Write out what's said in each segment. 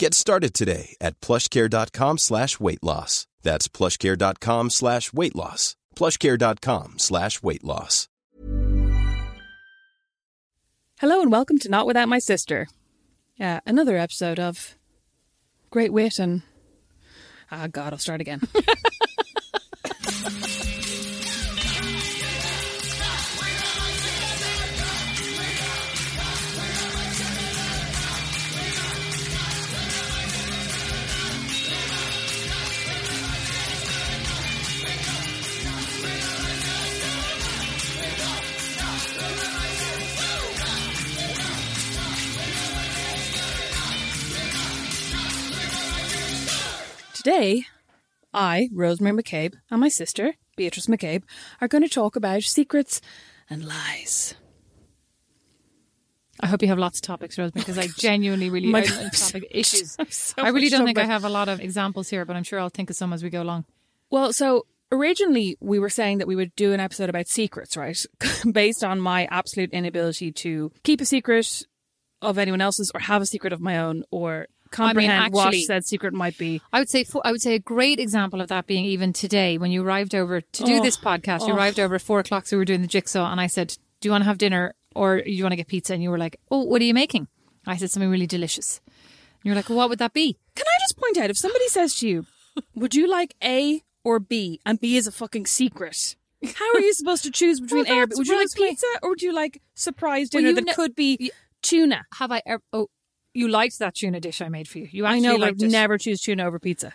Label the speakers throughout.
Speaker 1: Get started today at plushcare.com slash weight loss. That's plushcare.com slash weight loss. plushcare.com slash weight loss.
Speaker 2: Hello and welcome to Not Without My Sister. Yeah, another episode of Great Wit and Ah God, I'll start again. I, Rosemary McCabe, and my sister, Beatrice McCabe, are going to talk about secrets and lies.
Speaker 3: I hope you have lots of topics, Rosemary, because oh I genuinely really
Speaker 2: My
Speaker 3: I- topic issues.
Speaker 2: so
Speaker 3: I really don't think I have a lot of examples here, but I'm sure I'll think of some as we go along.
Speaker 2: Well, so originally we were saying that we would do an episode about secrets, right? Based on my absolute inability to keep a secret of anyone else's or have a secret of my own or comprehend what
Speaker 3: actually-
Speaker 2: said secret might be.
Speaker 3: I would say I would say a great example of that being even today when you arrived over to do
Speaker 2: Oh,
Speaker 3: this podcast. You
Speaker 2: oh.
Speaker 3: arrived over at four o'clock, so we were doing the jigsaw, and I said, "Do you want to have dinner or do you want to get pizza?" And you were like, "Oh, what are you making?" I said something really delicious. And you were like, well, "What would that be?"
Speaker 2: Can I just point out if somebody says to you, "Would you like A or B?" and B is a fucking secret. How are you supposed to choose between
Speaker 3: Well,
Speaker 2: A or B? Would you like pizza or would you like surprise
Speaker 3: Well,
Speaker 2: dinner
Speaker 3: you
Speaker 2: that
Speaker 3: kn-
Speaker 2: could be tuna?
Speaker 3: Have I ever? Oh, you liked that tuna dish I made for you. You
Speaker 2: I know,
Speaker 3: it.
Speaker 2: never choose tuna over pizza.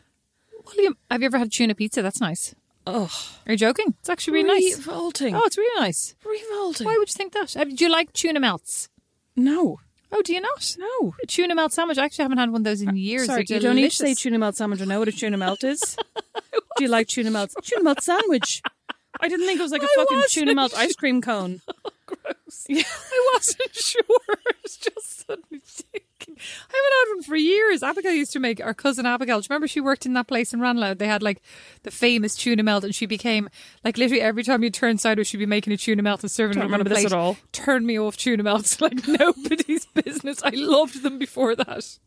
Speaker 3: You- have you ever had tuna pizza? That's nice.
Speaker 2: Oh,
Speaker 3: Are you joking? It's actually really nice.
Speaker 2: revolting.
Speaker 3: Oh, it's really nice.
Speaker 2: revolting.
Speaker 3: Why would you think that? Uh, Do you like tuna melts?
Speaker 2: no,
Speaker 3: Oh, do you not?
Speaker 2: no.
Speaker 3: A tuna melt sandwich. I actually haven't had one of those in years.
Speaker 2: Sorry, you don't need to say tuna melt sandwich. I know what a tuna melt is. Do you like tuna melt? Tuna melt sandwich. I didn't think it was like a
Speaker 3: I
Speaker 2: fucking tuna melt ice cream cone. Gross. Yeah.
Speaker 3: I wasn't sure. I was just suddenly. I haven't had one for years. Abigail used to make our cousin Abigail. Do you remember she worked in that place in Ranelagh? They had like the famous tuna melt, and she became like literally every time you turn sideways, she'd be making a tuna melt and serving
Speaker 2: Don't
Speaker 3: it on
Speaker 2: this
Speaker 3: plate.
Speaker 2: at all.
Speaker 3: Turned me off tuna melts like nobody's business. I loved them before that.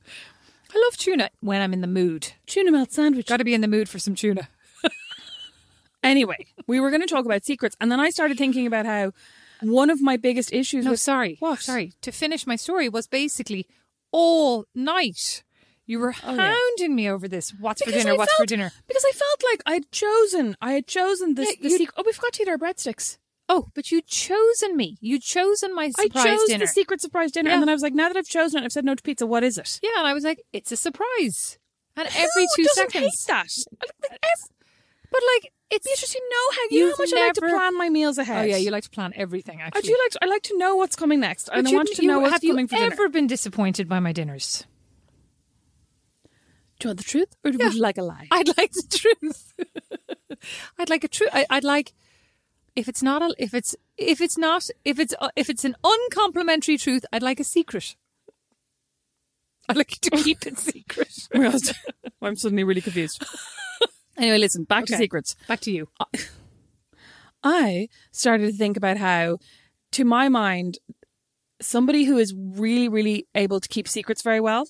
Speaker 3: I love tuna when I'm in the mood.
Speaker 2: Tuna melt sandwich.
Speaker 3: Got to be in the mood for some tuna.
Speaker 2: Anyway, we were going to talk about secrets, and then I started thinking about how one of my biggest issues
Speaker 3: No,
Speaker 2: with
Speaker 3: sorry.
Speaker 2: What?
Speaker 3: Sorry. To finish my story was basically all night. You were
Speaker 2: Oh, yeah.
Speaker 3: hounding me over this. What's for dinner?
Speaker 2: I
Speaker 3: What's for dinner?
Speaker 2: Because I felt like I had chosen, I had chosen this.
Speaker 3: Yeah,
Speaker 2: the
Speaker 3: you-
Speaker 2: secret. Oh, we forgot to eat our breadsticks.
Speaker 3: Oh, but you'd chosen me. You'd chosen my surprise
Speaker 2: I chose
Speaker 3: dinner.
Speaker 2: the secret surprise dinner,
Speaker 3: Yeah.
Speaker 2: and then I was like, now that I've chosen it, I've said no to pizza. What is it?
Speaker 3: yeah, and I was like, it's a surprise. And every two seconds.
Speaker 2: hate that.
Speaker 3: But like, it's
Speaker 2: Beatrice, you know how you how much I like to plan my meals ahead.
Speaker 3: Oh yeah, you like to plan everything. Actually, I
Speaker 2: do like. To, I like to know what's coming next, and I want to
Speaker 3: you-
Speaker 2: know what's coming.
Speaker 3: have you
Speaker 2: for
Speaker 3: ever
Speaker 2: dinner.
Speaker 3: been disappointed by my dinners?
Speaker 2: Do you want the truth, or would you like a lie?
Speaker 3: I'd like the truth. I'd like a truth. I'd like if it's not a if it's if it's not if it's uh, if it's an uncomplimentary truth. I'd like a secret. I'd like to keep it secret.
Speaker 2: I'm suddenly really confused. Anyway, listen. Back to secrets.
Speaker 3: Back to you.
Speaker 2: Uh, I started to think about how, to my mind, somebody who is really, really able to keep secrets very well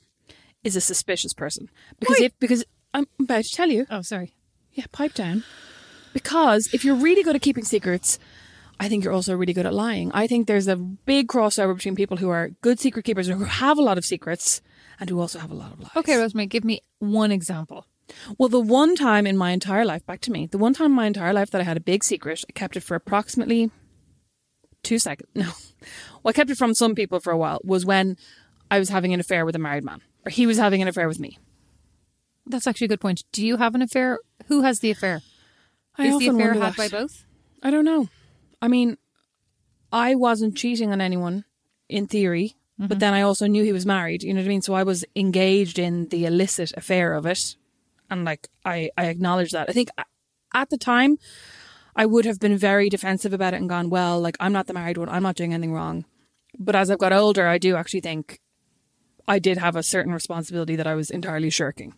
Speaker 2: is a suspicious person. Because
Speaker 3: Why?
Speaker 2: if because I'm about to tell you.
Speaker 3: Oh, sorry.
Speaker 2: Yeah, pipe down. Because if you're really good at keeping secrets, I think you're also really good at lying. I think there's a big crossover between people who are good secret keepers or who have a lot of secrets and who also have a lot of lies.
Speaker 3: Okay, Rosemary, give me one example.
Speaker 2: Well, the one time in my entire life, back to me, the one time in my entire life that I had a big secret, I kept it for approximately two seconds. No. Well, I kept it from some people for a while, was when I was having an affair with a married man, or he was having an affair with me.
Speaker 3: That's actually a good point. Do you have an affair? Who has the affair?
Speaker 2: I
Speaker 3: Is the affair had
Speaker 2: that.
Speaker 3: by both?
Speaker 2: I don't know. I mean, I wasn't cheating on anyone in theory, but mm-hmm. then I also knew he was married. You know what I mean? So I was engaged in the illicit affair of it, and like I, I acknowledge that. I think at the time, I would have been very defensive about it and gone, well, like I'm not the married one. I'm not doing anything wrong. But as I've got older, I do actually think I did have a certain responsibility that I was entirely shirking.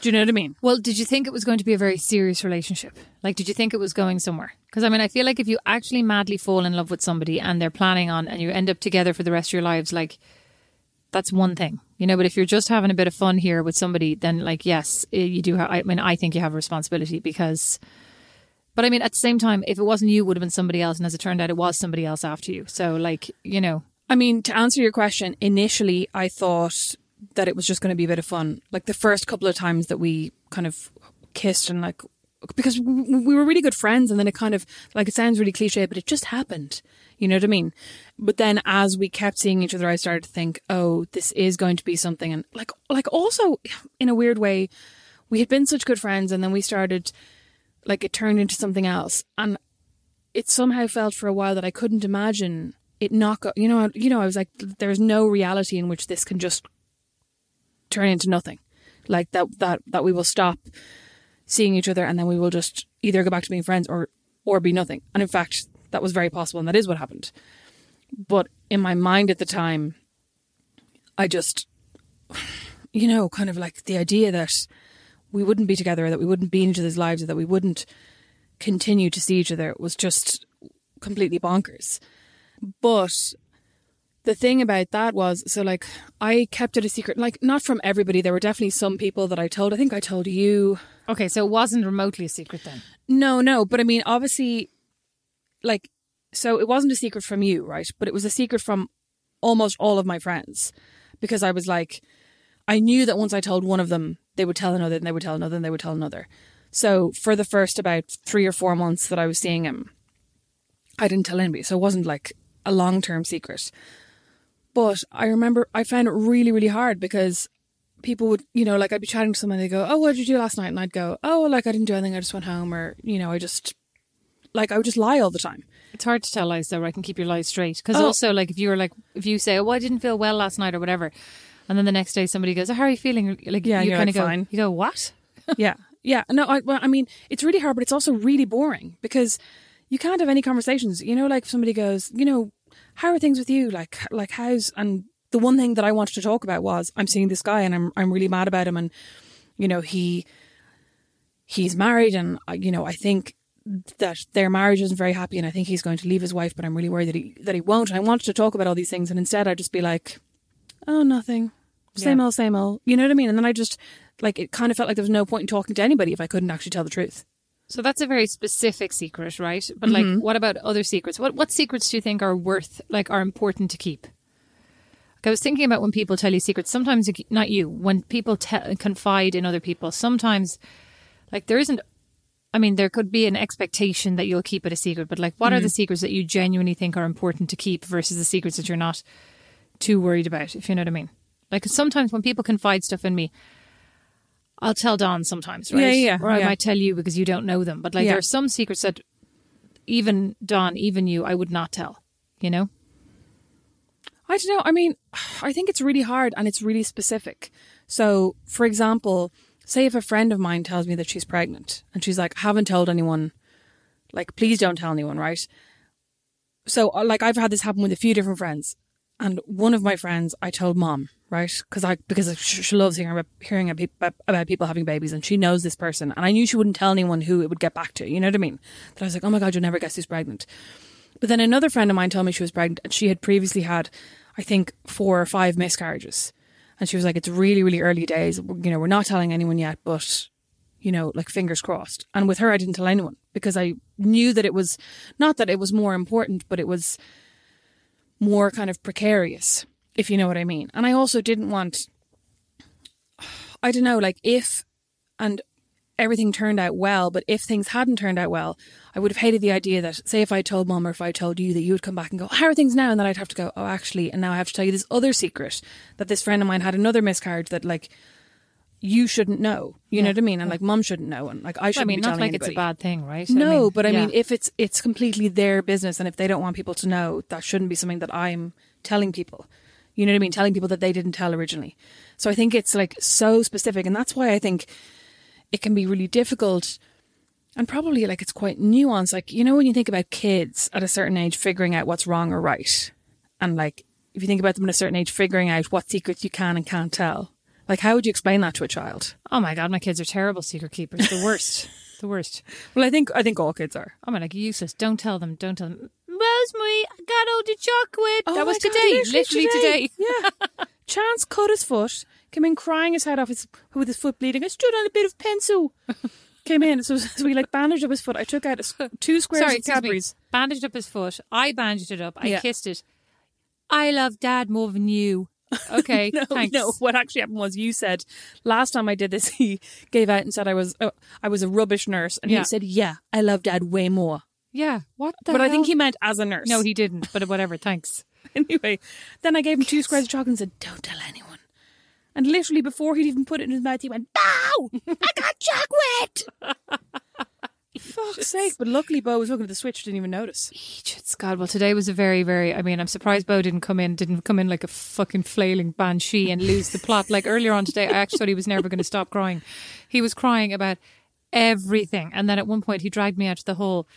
Speaker 2: Do you know what I mean?
Speaker 3: Well, did you think it was going to be a very serious relationship? Like, did you think it was going somewhere? Because I mean, I feel like if you actually madly fall in love with somebody and they're planning on, and you end up together for the rest of your lives, like that's one thing, you know. But if you're just having a bit of fun here with somebody, then like, yes, eh, you do. Have, I mean, I think you have a responsibility because. But I mean, at the same time, if it wasn't you, it would have been somebody else, and as it turned out, it was somebody else after you. So, like, you know,
Speaker 2: I mean, to answer your question, initially I thought that it was just going to be a bit of fun. Like the first couple of times that we kind of kissed and like, because we we were really good friends and then it kind of, like it sounds really cliche, but it just happened. You know what I mean? But then as we kept seeing each other, I started to think, oh, this is going to be something. And like, like also in a weird way, we had been such good friends and then we started, like it turned into something else. And it somehow felt for a while that I couldn't imagine it not go. You know, you know, I was like, there's no reality in which this can just turn into nothing. Like that, that, that we will stop seeing each other and then we will just either go back to being friends or, or be nothing. And in fact, that was very possible and that is what happened. But in my mind at the time, I just, you know, kind of like the idea that we wouldn't be together, that we wouldn't be in each other's lives, or that we wouldn't continue to see each other was just completely bonkers. But the thing about that was, so like, I kept it a secret, like, not from everybody. There were definitely some people that I told. I think I told you.
Speaker 3: okay, so it wasn't remotely a secret then.
Speaker 2: No, no, but I mean, obviously, like, so it wasn't a secret from you, right? But it was a secret from almost all of my friends because I was like, I knew that once I told one of them, they would tell another, and they would tell another, and they would tell another. So for the first about three or four months that I was seeing him, I didn't tell anybody. So it wasn't like a long term secret. But I remember I found it really, really hard because people would, you know, like I'd be chatting to someone, they go, Oh, what did you do last night? And I'd go, Oh, like I didn't do anything, I just went home, or, you know, I just, like, I would just lie all the time.
Speaker 3: It's hard to tell lies though, right? And keep your lies straight. Because
Speaker 2: Oh.
Speaker 3: also, like, if you were like, if you say, "Oh, I didn't feel well last night" or whatever, and then the next day somebody goes, oh, "How are you feeling?" Like,
Speaker 2: Yeah,
Speaker 3: you
Speaker 2: you're
Speaker 3: kind
Speaker 2: like,
Speaker 3: of go,
Speaker 2: "Fine."
Speaker 3: you go, "What?"
Speaker 2: yeah, yeah. No, I, well, I mean, it's really hard, but it's also really boring because you can't have any conversations. You know, like if somebody goes, you know, how are things with you? Like, like how's and the one thing that I wanted to talk about was I'm seeing this guy and I'm I'm really mad about him and you know he he's married and you know I think that their marriage isn't very happy and I think he's going to leave his wife but I'm really worried that he that he won't and I wanted to talk about all these things and instead I'd just be like oh nothing same
Speaker 3: Yeah.
Speaker 2: old same old you know what I mean and then I just like it kind of felt like there was no point in talking to anybody if I couldn't actually tell the truth
Speaker 3: So that's a very specific secret, right? But like,
Speaker 2: Mm-hmm.
Speaker 3: what about other secrets? What what secrets do you think are worth, like, are important to keep? Like, I was thinking about when people tell you secrets. Sometimes, not you, when people te- confide in other people. Sometimes, like, there isn't. I mean, there could be an expectation that you'll keep it a secret, but like, what are the
Speaker 2: Mm-hmm.
Speaker 3: secrets that you genuinely think are important to keep versus the secrets that you're not too worried about? If you know what I mean. Like sometimes when people confide stuff in me, I'll tell Don sometimes, right?
Speaker 2: Yeah, yeah,
Speaker 3: Or I
Speaker 2: yeah.
Speaker 3: might tell you because you don't know them. But like
Speaker 2: Yeah.
Speaker 3: there are some secrets that even Don, even you, I would not tell. You know?
Speaker 2: I don't know. I mean, I think it's really hard and it's really specific. So, for example, say if a friend of mine tells me that she's pregnant and she's like, I haven't told anyone, like, please don't tell anyone, right? So, uh, like, I've had this happen with a few different friends. And one of my friends, I told mom, right? Because I because she, loves hearing about hearing about people having babies, and she knows this person, and I knew she wouldn't tell anyone who it would get back to. You know what I mean? That I was like, oh my god, you'll never guess who's pregnant. But then another friend of mine told me she was pregnant, and she had previously had, I think, four or five miscarriages, and she was like, it's really really early days. You know, we're not telling anyone yet, but you know, like fingers crossed. And with her, I didn't tell anyone because I knew that it was not that it was more important, but it was more kind of precarious, if you know what I mean. And I also didn't want, I don't know, like if, and everything turned out well, but if things hadn't turned out well, I would have hated the idea that, say, if I told mom or if I told you that you would come back and go, How are things now? And then I'd have to go, Oh, actually, and now I have to tell you this other secret that this friend of mine had another miscarriage that, like, you shouldn't know. You know what I mean? And like mum shouldn't know and like I
Speaker 3: I
Speaker 2: shouldn't
Speaker 3: mean,
Speaker 2: be
Speaker 3: not
Speaker 2: telling
Speaker 3: like it's a bad thing, right?
Speaker 2: No, but I
Speaker 3: yeah.
Speaker 2: mean if it's it's completely their business and if they don't want people to know, that shouldn't be something that I'm telling people. You know what I mean? Telling people that they didn't tell originally. So I think it's like so specific and that's why I think it can be really difficult and probably like it's quite nuanced. Like, you know, when you think about kids at a certain age figuring out what's wrong or right, and like if you think about them at a certain age figuring out what secrets you can and can't tell, like how would you explain that to a child?
Speaker 3: oh my god, my kids are terrible secret keepers. The worst, the worst.
Speaker 2: Well, I think I think all kids are.
Speaker 3: Oh I'm like useless. Don't tell them. Don't tell them. Rosemary, I got all the chocolate.
Speaker 2: Oh
Speaker 3: that was
Speaker 2: God,
Speaker 3: today, literally, today.
Speaker 2: Yeah. Chance cut his foot, came in crying his head off his, with his foot bleeding. I stood on a bit of pencil. came in, so, so we like bandaged up his foot. I took out a two squares
Speaker 3: Sorry,
Speaker 2: of
Speaker 3: excuse me.
Speaker 2: Cadbury's.
Speaker 3: Bandaged up his foot. I bandaged it up. I
Speaker 2: Yeah.
Speaker 3: kissed it. I love Dad more than you. Okay,
Speaker 2: No,
Speaker 3: thanks.
Speaker 2: no. What actually happened was you said last time I did this, he gave out and said I was uh, I was a rubbish nurse, and
Speaker 3: Yeah.
Speaker 2: he said, "Yeah, I love Dad way more."
Speaker 3: Yeah, what the
Speaker 2: but I think he meant as a nurse.
Speaker 3: No, he didn't. But whatever. Thanks.
Speaker 2: anyway, then I gave him two squares of chocolate and said, "Don't tell anyone." And literally before he'd even put it in his mouth, he went, "Bo! I got chocolate." Fuck's sake! But luckily, Bo was looking at the switch, didn't even notice.
Speaker 3: Egypt's God. Well, today was a very, very. I mean, I'm surprised Bo didn't come in, didn't come in like a fucking flailing banshee and lose the plot. Like earlier on today, I actually thought he was never going to stop crying. He was crying about everything, and then at one point he dragged me out to the hall.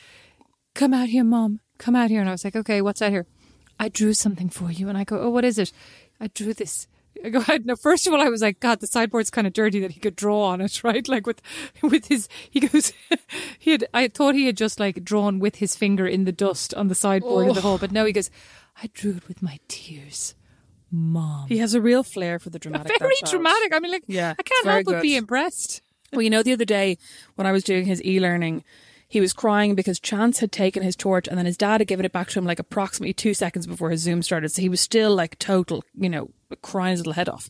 Speaker 3: Come out here, mom. Come out here, and I was like, okay, what's that here? I drew something for you, and I go, oh, what is it? I drew this. I go ahead. No, first of all, I was like, God, the sideboard's kind of dirty that he could draw on it, right? Like with, with his, he goes, he had, I thought he had just like drawn with his finger in the dust on the sideboard of the hall, but oh. now he goes, I drew it with my tears, mom.
Speaker 2: He has a real flair for the dramatic.
Speaker 3: Very dramatic. I mean, like,
Speaker 2: Yeah,
Speaker 3: I can't help but
Speaker 2: good.
Speaker 3: be impressed.
Speaker 2: Well, you know, the other day when I was doing his e-learning, he was crying because Chance had taken his torch and then his dad had given it back to him like approximately two seconds before his Zoom started. So he was still like total, you know, crying his little head off.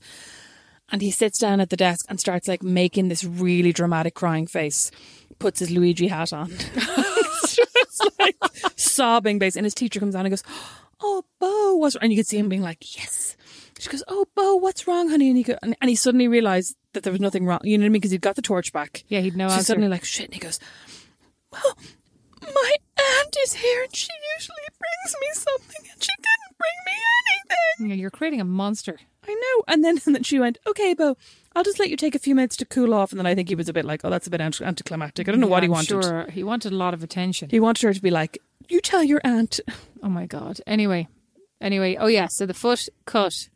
Speaker 2: And he sits down at the desk and starts like making this really dramatic crying face, puts his Luigi hat on. like sobbing base. And his teacher comes on and goes, Oh, Bo, what's wrong? And you can see him being like, Yes. She goes, Oh, Bo, what's wrong, honey? And he, go, and, and he suddenly realised that there was nothing wrong. You know what I mean? Because he'd got the torch back.
Speaker 3: Yeah, he'd no
Speaker 2: She's
Speaker 3: answer.
Speaker 2: suddenly like, Shit. And he goes, Well, my aunt is here and she usually brings me something and she didn't bring me anything.
Speaker 3: Yeah, you're creating a monster.
Speaker 2: I know. And then, and then she went, Okay, Bo, I'll just let you take a few minutes to cool off. And then I think he was a bit like, Oh, that's a bit anti- anticlimactic. I don't know
Speaker 3: Yeah,
Speaker 2: what he
Speaker 3: I'm
Speaker 2: wanted.
Speaker 3: Sure, he wanted a lot of attention.
Speaker 2: He wanted her to be like, You tell your aunt.
Speaker 3: Oh my god. Anyway, anyway. Oh yeah. So the foot cut,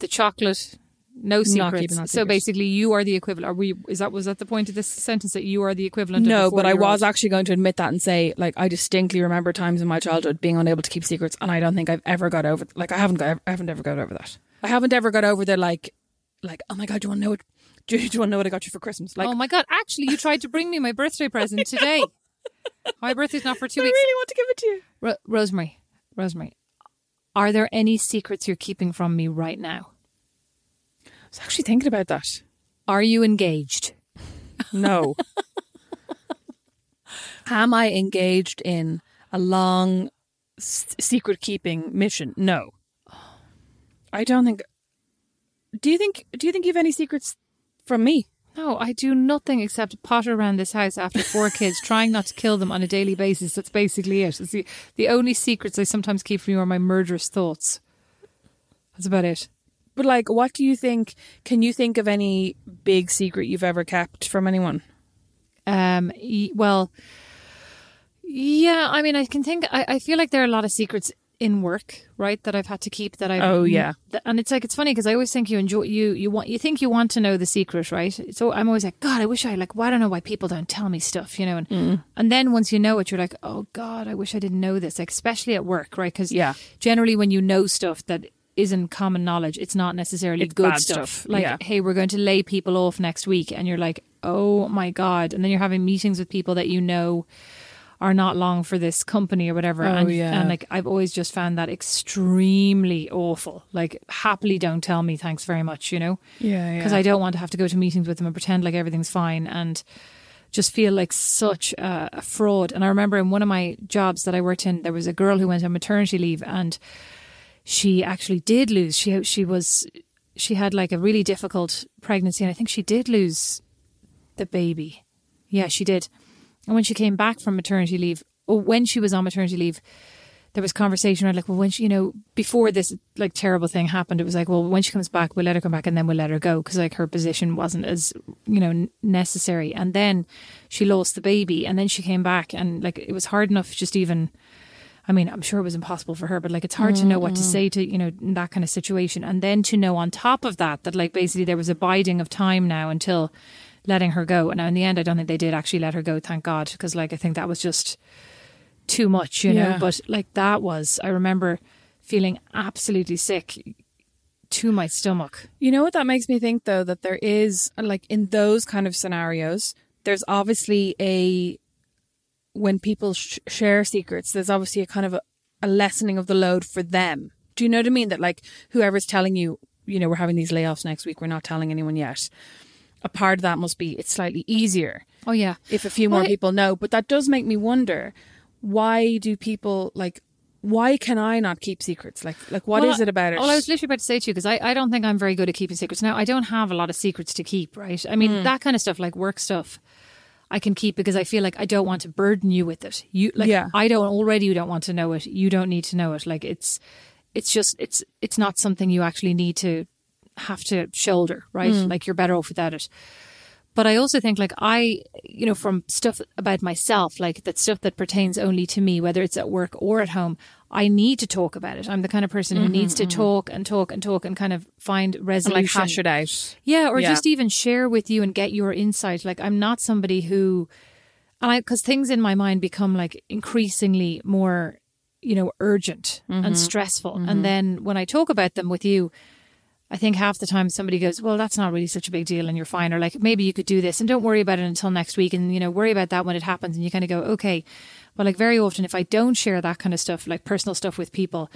Speaker 3: the chocolate, no secrets. So
Speaker 2: secret.
Speaker 3: basically, you are the equivalent. Are we? Is that was that the point of this sentence that you are the equivalent?
Speaker 2: No, but I was actually going to admit that and say, like, I distinctly remember times in my childhood being unable to keep secrets, and I don't think I've ever got over. Like, I haven't, got, I haven't ever got over that. I haven't ever got over the like, like, oh my god, do you want to know what? Do you, do you want to know what I got you for Christmas? Like,
Speaker 3: oh my god! Actually, you tried to bring me my birthday present today. My birthday's not for two
Speaker 2: I
Speaker 3: weeks.
Speaker 2: I really want to give it to you.
Speaker 3: Ro- Rosemary, Rosemary, are there any secrets you're keeping from me right now?
Speaker 2: I was actually thinking about that.
Speaker 3: Are you engaged?
Speaker 2: No. Am I engaged in a long s- secret keeping mission? No. I don't think. Do you think? Do you think you have any secrets from me?
Speaker 3: No, I do nothing except potter around this house after four kids, trying not to kill them on a daily basis. That's basically it. It's the, the only secrets I sometimes keep from you are my murderous thoughts. That's about it.
Speaker 2: But like, what do you think? Can you think of any big secret you've ever kept from anyone?
Speaker 3: Um, well, yeah, I mean, I can think, I, I feel like there are a lot of secrets in work, right? That I've had to keep. That I
Speaker 2: Oh, yeah.
Speaker 3: and it's like it's funny because I always think you enjoy you you want you think you want to know the secret, right? So I'm always like, God, I wish I like. Well, don't know why people don't tell me stuff, you know. And
Speaker 2: Mm.
Speaker 3: and then once you know it, you're like, oh God, I wish I didn't know this, like, especially at work, right? Because
Speaker 2: Yeah.
Speaker 3: generally when you know stuff that isn't common knowledge, it's not necessarily
Speaker 2: It's
Speaker 3: good stuff.
Speaker 2: stuff,
Speaker 3: Like,
Speaker 2: yeah.
Speaker 3: hey, we're going to lay people off next week, and you're like, oh my God, and then you're having meetings with people that you know are not long for this company or whatever.
Speaker 2: Oh,
Speaker 3: and,
Speaker 2: yeah.
Speaker 3: and like I've always just found that extremely awful. Like happily don't tell me thanks very much, you know?
Speaker 2: Yeah,
Speaker 3: Because I don't want to have to go to meetings with them and pretend like everything's fine and just feel like such a, a fraud. And I remember in one of my jobs that I worked in, there was a girl who went on maternity leave and she actually did lose. She she was she had like a really difficult pregnancy and I think she did lose the baby. Yeah, she did. And when she came back from maternity leave, or when she was on maternity leave, there was conversation around like, well, when she, you know, before this like terrible thing happened, it was like, well, when she comes back, we'll let her come back and then we'll let her go because like her position wasn't as, you know, necessary. And then she lost the baby and then she came back and like it was hard enough just even. I mean, I'm sure it was impossible for her, but like it's hard to know what to mm-hmm. say to, you know, in that kind of situation. And then to know on top of that, that like basically there was a biding of time now until letting her go. And now in the end, I don't think they did actually let her go, thank God, because like I think that was just too much, you know. But like that was, I remember feeling absolutely sick to my stomach.
Speaker 2: You know what that makes me think though that there is like in those kind of scenarios, there's obviously a when people sh- share secrets, there's obviously a kind of a, a lessening of the load for them. Do you know what I mean? That like whoever's telling you, you know, we're having these layoffs next week, we're not telling anyone yet. A part of that must be it's slightly easier
Speaker 3: Oh yeah,
Speaker 2: if a few more
Speaker 3: Well, I-
Speaker 2: people know. But that does make me wonder why do people like why can I not keep secrets? Like like what is
Speaker 3: Well,
Speaker 2: it about it?
Speaker 3: Well, I was literally about to say to you because I, I don't think I'm very good at keeping secrets. Now I don't have a lot of secrets to keep, right? I mean hmm. that kind of stuff like work stuff. I can keep because I feel like I don't want to burden you with it. You like
Speaker 2: Yeah.
Speaker 3: I don't already you don't want to know it. You don't need to know it. Like it's it's just it's it's not something you actually need to have to shoulder, right? Mm. Like you're better off without it. But I also think like I, you know, from stuff about myself, like that stuff that pertains only to me, whether it's at work or at home, I need to talk about it. I'm the kind of person who needs to mm-hmm, mm-hmm. talk and talk and talk and kind of find
Speaker 2: and
Speaker 3: resolution.
Speaker 2: like hash it out.
Speaker 3: Yeah, or
Speaker 2: Yeah.
Speaker 3: just even share with you and get your insight. Like I'm not somebody who, and I because things in my mind become like increasingly more, you know, urgent
Speaker 2: Mm-hmm.
Speaker 3: and stressful. And mm-hmm. then when I talk about them with you, I think half the time somebody goes, "Well, that's not really such a big deal, and you're fine," or like maybe you could do this and don't worry about it until next week, and you know, worry about that when it happens, and you kind of go, "Okay." But like very often, if I don't share that kind of stuff, like personal stuff with people.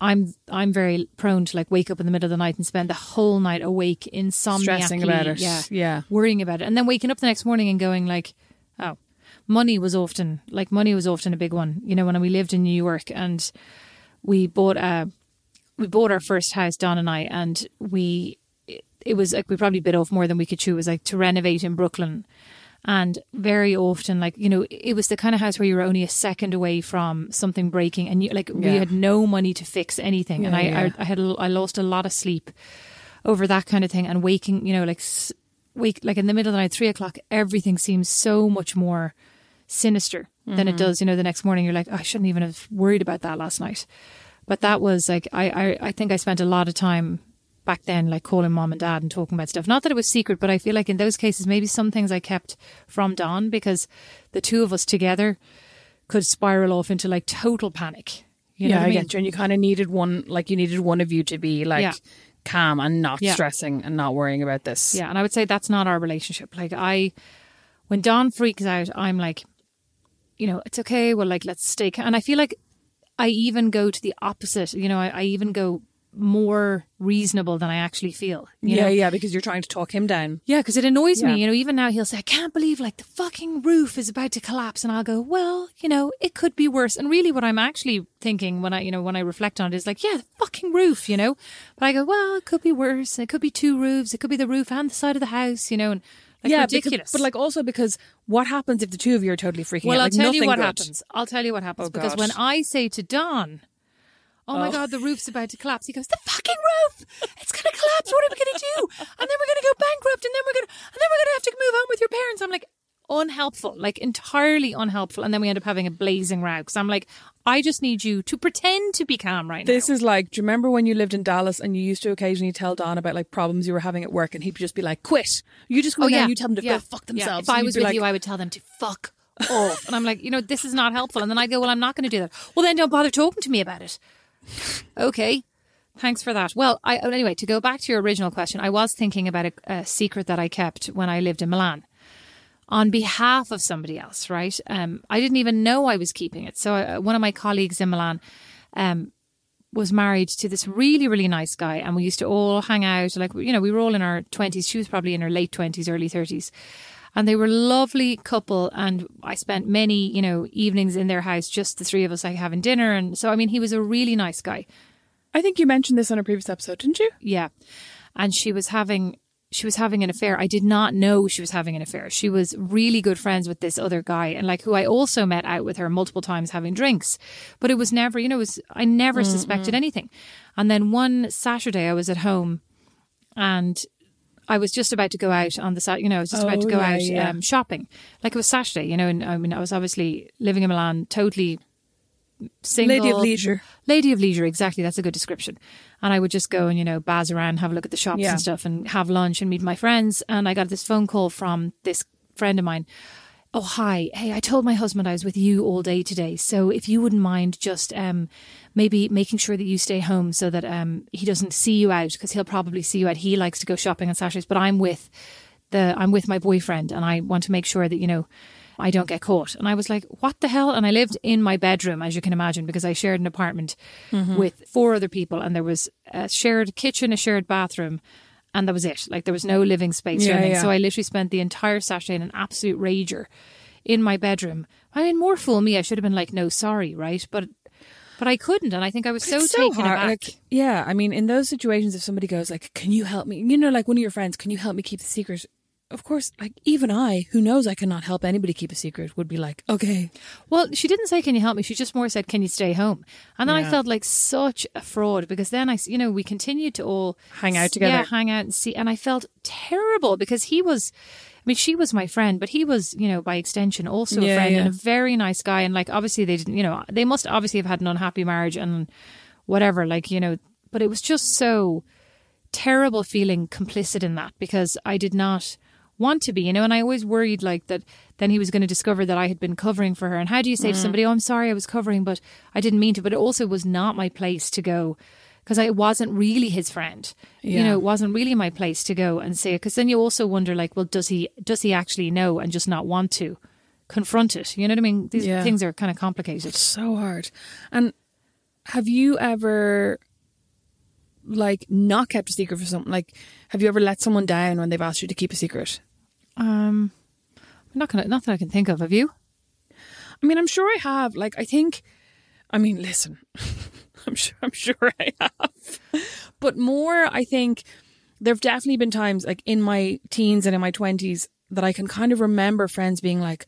Speaker 3: I'm I'm very prone to like wake up in the middle of the night and spend the whole night awake, insomniacally,
Speaker 2: Stressing about it.
Speaker 3: yeah,
Speaker 2: Yeah.
Speaker 3: worrying about it, and then waking up the next morning and going like, oh, money was often like money was often a big one. You know, when we lived in New York and we bought a we bought our first house, Don and I, and we it, it was like we probably bit off more than we could chew. It was like to renovate in Brooklyn. And very often, like, you know, it was the kind of house where you were only a second away from something breaking and you like we had no money to fix anything. and I,
Speaker 2: yeah.
Speaker 3: I I had I lost a lot of sleep over that kind of thing and waking, you know, like wake like in the middle of the night, three o'clock, everything seems so much more sinister than
Speaker 2: Mm-hmm.
Speaker 3: it does. You know, the next morning you're like, "Oh, I shouldn't even have worried about that last night. But that was like I, I I think I spent a lot of time back then like calling mom and dad and talking about stuff. Not that it was secret, but I feel like in those cases maybe some things I kept from Don because the two of us together could spiral off into like total panic. You know
Speaker 2: yeah, I,
Speaker 3: I mean?
Speaker 2: get you. And you kind of needed one, like you needed one of you to be like
Speaker 3: Yeah.
Speaker 2: calm and not
Speaker 3: Yeah.
Speaker 2: stressing and not worrying about this.
Speaker 3: Yeah, and I would say that's not our relationship. Like I, when Don freaks out, I'm like, you know, it's okay. Well, like let's stay. ca- And I feel like I even go to the opposite. You know, I, I even go more reasonable than I actually feel.
Speaker 2: Yeah,
Speaker 3: know?
Speaker 2: yeah, because you're trying to talk him down.
Speaker 3: Yeah, because it annoys
Speaker 2: Yeah.
Speaker 3: me. You know, even now he'll say, I can't believe like the fucking roof is about to collapse. And I'll go, well, you know, it could be worse. And really what I'm actually thinking when I, you know, when I reflect on it is like, yeah, the fucking roof, you know? But I go, well, it could be worse. It could be two roofs. It could be the roof and the side of the house, you know? And like,
Speaker 2: yeah,
Speaker 3: ridiculous.
Speaker 2: Because, but like also because what happens if the two of you are totally freaking
Speaker 3: well,
Speaker 2: out?
Speaker 3: I'll
Speaker 2: Like,
Speaker 3: tell you what
Speaker 2: good.
Speaker 3: happens. I'll tell you what happens
Speaker 2: Oh,
Speaker 3: because
Speaker 2: God.
Speaker 3: when I say to Don, "Oh my
Speaker 2: Oh.
Speaker 3: God, the roof's about to collapse," he goes, "The fucking roof! It's going to collapse. What are we going to do? And then we're going to go bankrupt, and then we're going to, and then we're going to have to move home with your parents." I'm like, unhelpful, like entirely unhelpful. And then we end up having a blazing row because I'm like, I just need you to pretend to be calm right
Speaker 2: This
Speaker 3: now.
Speaker 2: This is like, do you remember when you lived in Dallas and you used to occasionally tell Don about like problems you were having at work and he'd just be like, quit. You just go
Speaker 3: oh yeah,
Speaker 2: and you tell them to
Speaker 3: yeah.
Speaker 2: go fuck
Speaker 3: Yeah.
Speaker 2: themselves.
Speaker 3: If I was with
Speaker 2: like,
Speaker 3: you, I would tell them to fuck off. and I'm like, you know, this is not helpful. And then I'd go, well, I'm not going to do that. Well, then don't bother talking to me about it. Okay. Thanks for that. Well, I, anyway, to go back to your original question, I was thinking about a, a secret that I kept when I lived in Milan on behalf of somebody else, right? Um, I didn't even know I was keeping it. So uh, one of my colleagues in Milan um, was married to this really, really nice guy, and we used to all hang out. Like you know, we were all in our twenties. She was probably in her late twenties, early thirties, and they were a lovely couple. And I spent many, you know, evenings in their house, just the three of us, like having dinner. And so, I mean, he was a really nice guy.
Speaker 2: I think you mentioned this on a previous episode, didn't you?
Speaker 3: Yeah. And she was having she was having an affair. I did not know she was having an affair. She was really good friends with this other guy and like who I also met out with her multiple times having drinks. But it was never, you know, it was I never suspected mm-hmm. anything. And then one Saturday I was at home and I was just about to go out on the Sat. You know, I was just about to
Speaker 2: Oh,
Speaker 3: go
Speaker 2: yeah,
Speaker 3: out
Speaker 2: yeah.
Speaker 3: um, shopping. Like it was Saturday, you know, and I mean, I was obviously living in Milan, totally single,
Speaker 2: Lady of leisure.
Speaker 3: Lady of leisure, exactly. That's a good description. And I would just go and you know baz around, have a look at the shops
Speaker 2: Yeah.
Speaker 3: and stuff, and have lunch and meet my friends. And I got this phone call from this friend of mine. Oh hi, hey, I told my husband I was with you all day today, so if you wouldn't mind just um maybe making sure that you stay home so that um he doesn't see you out because he'll probably see you out. He likes to go shopping on Saturdays, but I'm with the I'm with my boyfriend and I want to make sure that you know I don't get caught. And I was like, what the hell? And I lived in my bedroom, as you can imagine, because I shared an apartment
Speaker 2: Mm-hmm.
Speaker 3: with four other people and there was a shared kitchen, a shared bathroom, and that was it. Like there was no living space or
Speaker 2: Yeah,
Speaker 3: anything.
Speaker 2: yeah.
Speaker 3: So I literally spent the entire Saturday in an absolute rager in my bedroom. I mean, more fool me. I should have been like, no, sorry, right? But but I couldn't, and I think I was so
Speaker 2: so
Speaker 3: taken
Speaker 2: hard.
Speaker 3: aback.
Speaker 2: Like, yeah, I mean, in those situations, if somebody goes like, "Can you help me?" You know, like one of your friends, "Can you help me keep the secret?" Of course, like even I, who knows I cannot help anybody keep a secret, would be like, "Okay,
Speaker 3: Well, she didn't say, "Can you help me?" She just more said, "Can you stay home?" And then I felt like such a fraud because then I, you know, we continued to all
Speaker 2: Hang out together.
Speaker 3: yeah, hang out and see, and I felt terrible because he was. I mean, she was my friend, but he was, you know, by extension, also a
Speaker 2: Yeah,
Speaker 3: friend and a very nice guy. And like, obviously, they didn't, you know, they must obviously have had an unhappy marriage and whatever, like, you know, but it was just so terrible feeling complicit in that because I did not want to be, you know, and I always worried like that then he was going to discover that I had been covering for her. And how do you say to
Speaker 2: Mm.
Speaker 3: somebody, Oh, I'm sorry I was covering, but I didn't mean to. But it also was not my place to go because I wasn't really his friend. You know, it wasn't really my place to go and say it. Because then you also wonder, like, well, does he does he actually know and just not want to confront it? You know what I mean? These
Speaker 2: Yeah.
Speaker 3: things are kind of complicated.
Speaker 2: it's so hard." And have you ever like not kept a secret for something? Like, have you ever let someone down when they've asked you to keep a secret?
Speaker 3: Um, I'm not gonna, not that I can think of. Have you?
Speaker 2: I mean, I'm sure I have. Like, I think. I mean, listen, I'm sure. I'm sure I have. But more, I think there have definitely been times, like in my teens and in my twenties, that I can kind of remember friends being like,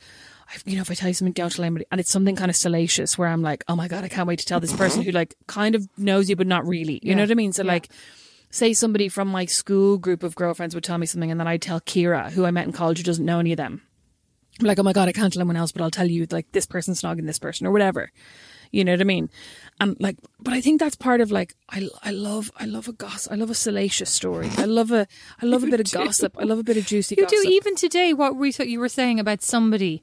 Speaker 2: you know, if I tell you something, don't tell anybody, and it's something kind of salacious where I'm like, oh my god, I can't wait to tell this mm-hmm. person who like kind of knows you but not really. You know what I mean? So like. Say somebody from my school group of girlfriends would tell me something, and then I'd tell Kira, who I met in college, who doesn't know any of them. I'm like, oh my god, I can't tell anyone else, but I'll tell you like this person's snogging this person or whatever. You know what I mean? And like, but I think that's part of like, I, I love, I love a gossip. I love a salacious story. I love a, I love a bit of gossip. I love a bit of juicy
Speaker 3: You
Speaker 2: gossip.
Speaker 3: do even today. What we thought you were saying about somebody.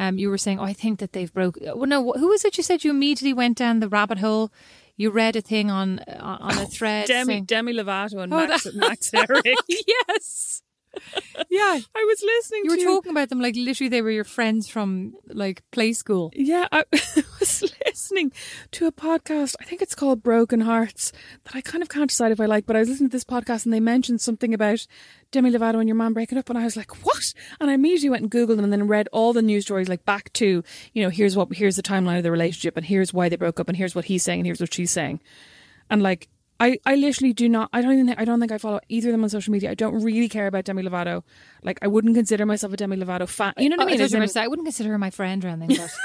Speaker 3: Um, you were saying, oh, I think that they've broke. Well, no, who was it? You said you immediately went down the rabbit hole. You read a thing on on a thread.
Speaker 2: Demi,
Speaker 3: saying-
Speaker 2: Demi Lovato and
Speaker 3: Oh,
Speaker 2: Max,
Speaker 3: that-
Speaker 2: Max Ehrich.
Speaker 3: yes. Yeah.
Speaker 2: I was listening.
Speaker 3: You were
Speaker 2: to,
Speaker 3: talking about them like literally they were your friends from like play school.
Speaker 2: Yeah, I was listening to a podcast. I think it's called Broken Hearts that I kind of can't decide if I like. But I was listening to this podcast and they mentioned something about Demi Lovato and your man breaking up, and I was like, "What?" And I immediately went and googled them and then read all the news stories, like back to you know, here's what, here's the timeline of the relationship, and here's why they broke up, and here's what he's saying, and here's what she's saying, and like. I, I literally do not. I don't even. Think, I don't think I follow either of them on social media. I don't really care about Demi Lovato. Like I wouldn't consider myself a Demi Lovato fan. You know what I
Speaker 3: Oh,
Speaker 2: mean?
Speaker 3: thought
Speaker 2: As in-
Speaker 3: say, I wouldn't consider her my friend or anything, but.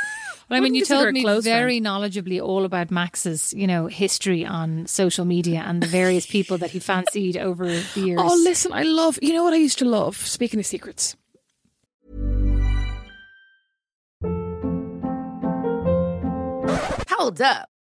Speaker 3: But I mean, you told me
Speaker 2: close
Speaker 3: very knowledgeably all about Max's, you know, history on social media and the various people that he fancied over the years.
Speaker 2: Oh, listen, I love. You know what I used to love? Speaking of secrets,
Speaker 4: Hold up.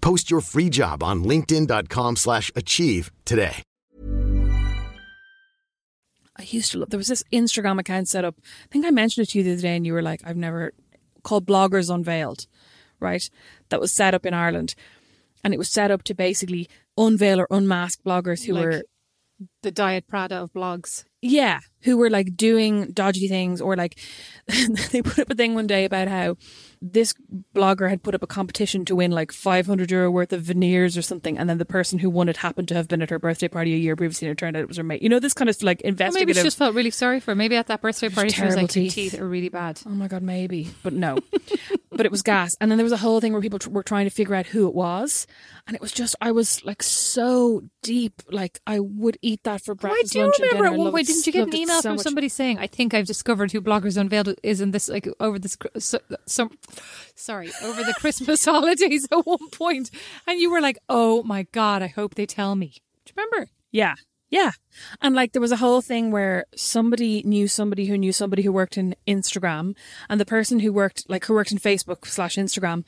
Speaker 5: Post your free job on linkedin.com/achieve slash achieve today.
Speaker 2: I used to love. There was this Instagram account set up. I think I mentioned it to you the other day, and you were like, "I've never." Called Bloggers Unveiled, right? That was set up in Ireland, and it was set up to basically unveil or unmask bloggers who
Speaker 3: Like-
Speaker 2: were
Speaker 3: The Diet Prada of blogs.
Speaker 2: Yeah, who were like doing dodgy things or like they put up a thing one day about how this blogger had put up a competition to win like 500 euro worth of veneers or something and then the person who won it happened to have been at her birthday party a year previously and it turned out it was her mate. You know this kind of like
Speaker 3: Or maybe she just felt really sorry for her. Maybe at that birthday party she was like, "Your
Speaker 2: teeth.
Speaker 3: teeth are really bad.
Speaker 2: Oh my god, maybe, but no. but it was gas, and then there was a whole thing where people tr- were trying to figure out who it was, and it was just I was like so deep, like I would eat that for
Speaker 3: Oh, I
Speaker 2: breakfast.
Speaker 3: do
Speaker 2: lunch, and
Speaker 3: remember
Speaker 2: dinner.
Speaker 3: at one point, didn't you get an email
Speaker 2: so
Speaker 3: from
Speaker 2: much.
Speaker 3: somebody saying, I think I've discovered who Bloggers Unveiled is in this, like, over this, cr- so, some, sorry, over the Christmas holidays at one. And you were like, oh my God, I hope they tell me. Do you remember?
Speaker 2: Yeah. Yeah. And like there was a whole thing where somebody knew somebody who knew somebody who worked in Instagram and the person who worked like who worked in Facebook slash Instagram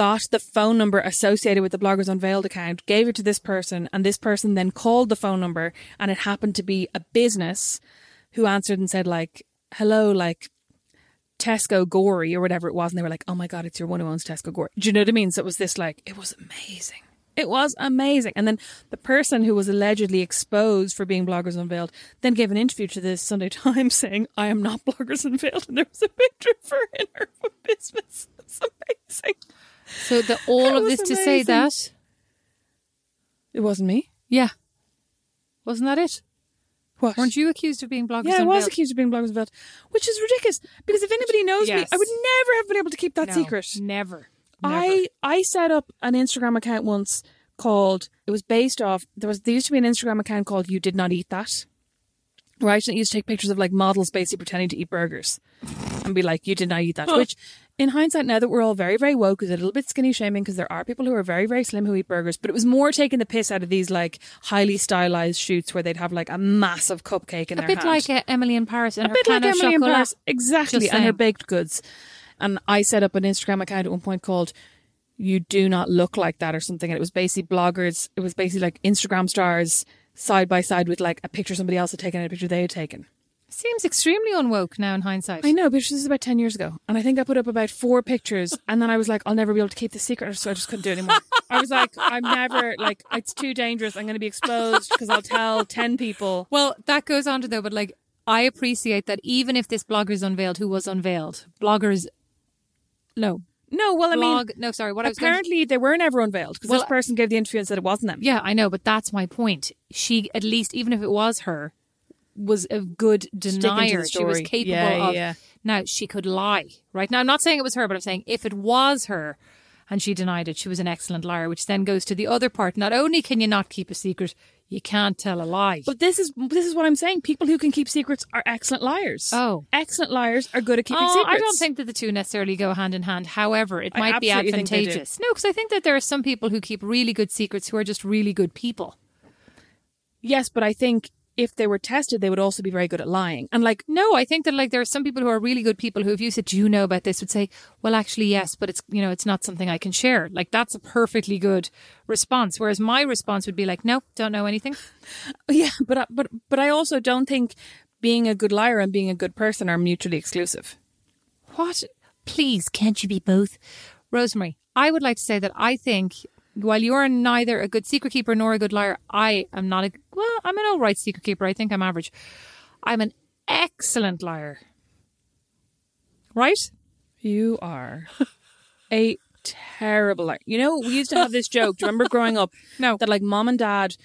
Speaker 2: got the phone number associated with the Bloggers Unveiled account, gave it to this person, and this person then called the phone number and it happened to be a business who answered and said like, Hello, like Tesco Gory or whatever it was, and they were like, "Oh my god, it's your one who owns Tesco Gory." Do you know what I mean? So it was this like, it was amazing. It was amazing. And then the person who was allegedly exposed for being Bloggers Unveiled then gave an interview to the Sunday Times saying, "I am not Bloggers Unveiled," and there was a picture of her in her business. It's amazing.
Speaker 3: So the, all of this to say that,
Speaker 2: It wasn't me.
Speaker 3: yeah. Wasn't that it?
Speaker 2: What?
Speaker 3: Weren't you accused of being Bloggers
Speaker 2: Yeah, I was
Speaker 3: Unveiled?
Speaker 2: accused of being Bloggers Unveiled, which is ridiculous because if anybody knows me, I would never have been able to keep that
Speaker 3: No,
Speaker 2: secret.
Speaker 3: Never.
Speaker 2: I I set up an Instagram account once called it was based off there was there used to be an Instagram account called You Did Not Eat That. Right? And it used to take pictures of like models basically pretending to eat burgers and be like, You did not eat that. Which in hindsight now that we're all very, very woke is a little bit skinny shaming because there are people who are very, very slim who eat burgers. But it was more taking the piss out of these like highly stylized shoots where they'd have like a massive cupcake in
Speaker 3: A
Speaker 2: their
Speaker 3: bit
Speaker 2: hand
Speaker 3: like uh, Emily in Paris and
Speaker 2: a
Speaker 3: her
Speaker 2: bit like Emily in. Paris, exactly,
Speaker 3: Just
Speaker 2: and her
Speaker 3: saying.
Speaker 2: baked goods. And I set up an Instagram account at one point called "You Do Not Look Like That" or something, and it was basically bloggers. It was basically like Instagram stars side by side with like a picture somebody else had taken and a picture they had taken.
Speaker 3: Seems extremely unwoke now in hindsight.
Speaker 2: I know, but this is about ten years ago, and I think I put up about four pictures, and then I was like, I'll never be able to keep the secret, so I just couldn't do it anymore. I was like, I'm never like, it's too dangerous. I'm going to be exposed because I'll tell ten people.
Speaker 3: Well, that goes on to though, but like I appreciate that even if this blogger is unveiled, who was unveiled, bloggers, no,
Speaker 2: No, well, I mean,
Speaker 3: no, sorry. What I was to-
Speaker 2: apparently they were never unveiled because
Speaker 3: Well,
Speaker 2: this person gave the interview and said it wasn't them.
Speaker 3: Yeah, I know, but that's my point. She, at least, even if it was her, was a good denier. She was capable
Speaker 2: Yeah,
Speaker 3: of.
Speaker 2: yeah.
Speaker 3: Now she could lie, right? Now I'm not saying it was her, but I'm saying if it was her, and she denied it, she was an excellent liar. Which then goes to the other part. Not only can you not keep a secret, you can't tell a lie.
Speaker 2: But this is this is what I'm saying. People who can keep secrets are excellent liars.
Speaker 3: Oh.
Speaker 2: excellent liars are good at keeping
Speaker 3: Oh,
Speaker 2: secrets.
Speaker 3: I don't think that the two necessarily go hand in hand. However, it
Speaker 2: I
Speaker 3: might be
Speaker 2: absolutely think they do.
Speaker 3: advantageous. No, because I think that there are some people who keep really good secrets who are just really good people.
Speaker 2: Yes, but I think if they were tested, they would also be very good at lying. And like,
Speaker 3: No, I think that like there are some people who are really good people who, if you said, "Do you know about this?" would say, "Well, actually, yes, but it's you know it's not something I can share." Like that's a perfectly good response. Whereas my response would be like, "No, don't know anything."
Speaker 2: yeah, but uh, but but I also don't think being a good liar and being a good person are mutually exclusive.
Speaker 3: What? Please, can't you be both? Rosemary, I would like to say that I think while you're neither a good secret keeper nor a good liar, I am not a well, I'm an all right secret keeper. I think I'm average. I'm an excellent liar. Right?
Speaker 2: You are a terrible liar. You know, we used to have this joke. Do you remember growing up?
Speaker 3: No.
Speaker 2: That like mom and dad.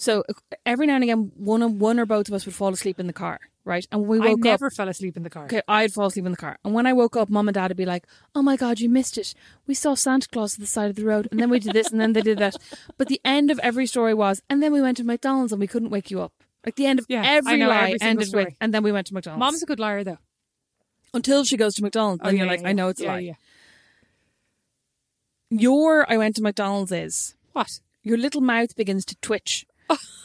Speaker 2: So every now and again, one of one or both of us would fall asleep in the car, right? And we
Speaker 3: I never
Speaker 2: up.
Speaker 3: fell asleep in the car.
Speaker 2: Okay, I'd fall asleep in the car, and when I woke up, mom and dad would be like, "Oh my god, you missed it. We saw Santa Claus at the side of the road, and then we did this, and then they did that." But the end of every story was, and then we went to McDonald's, and we couldn't wake you up. Like the end of
Speaker 3: Yeah,
Speaker 2: every lie
Speaker 3: every
Speaker 2: ended
Speaker 3: story.
Speaker 2: with, and then we went to McDonald's.
Speaker 3: Mom's a good liar though.
Speaker 2: until she goes to McDonald's,
Speaker 3: Oh,
Speaker 2: and
Speaker 3: yeah,
Speaker 2: you're like,
Speaker 3: yeah,
Speaker 2: "I know it's a lie."
Speaker 3: yeah.
Speaker 2: Your I went to McDonald's is
Speaker 3: What?
Speaker 2: your little mouth begins to twitch.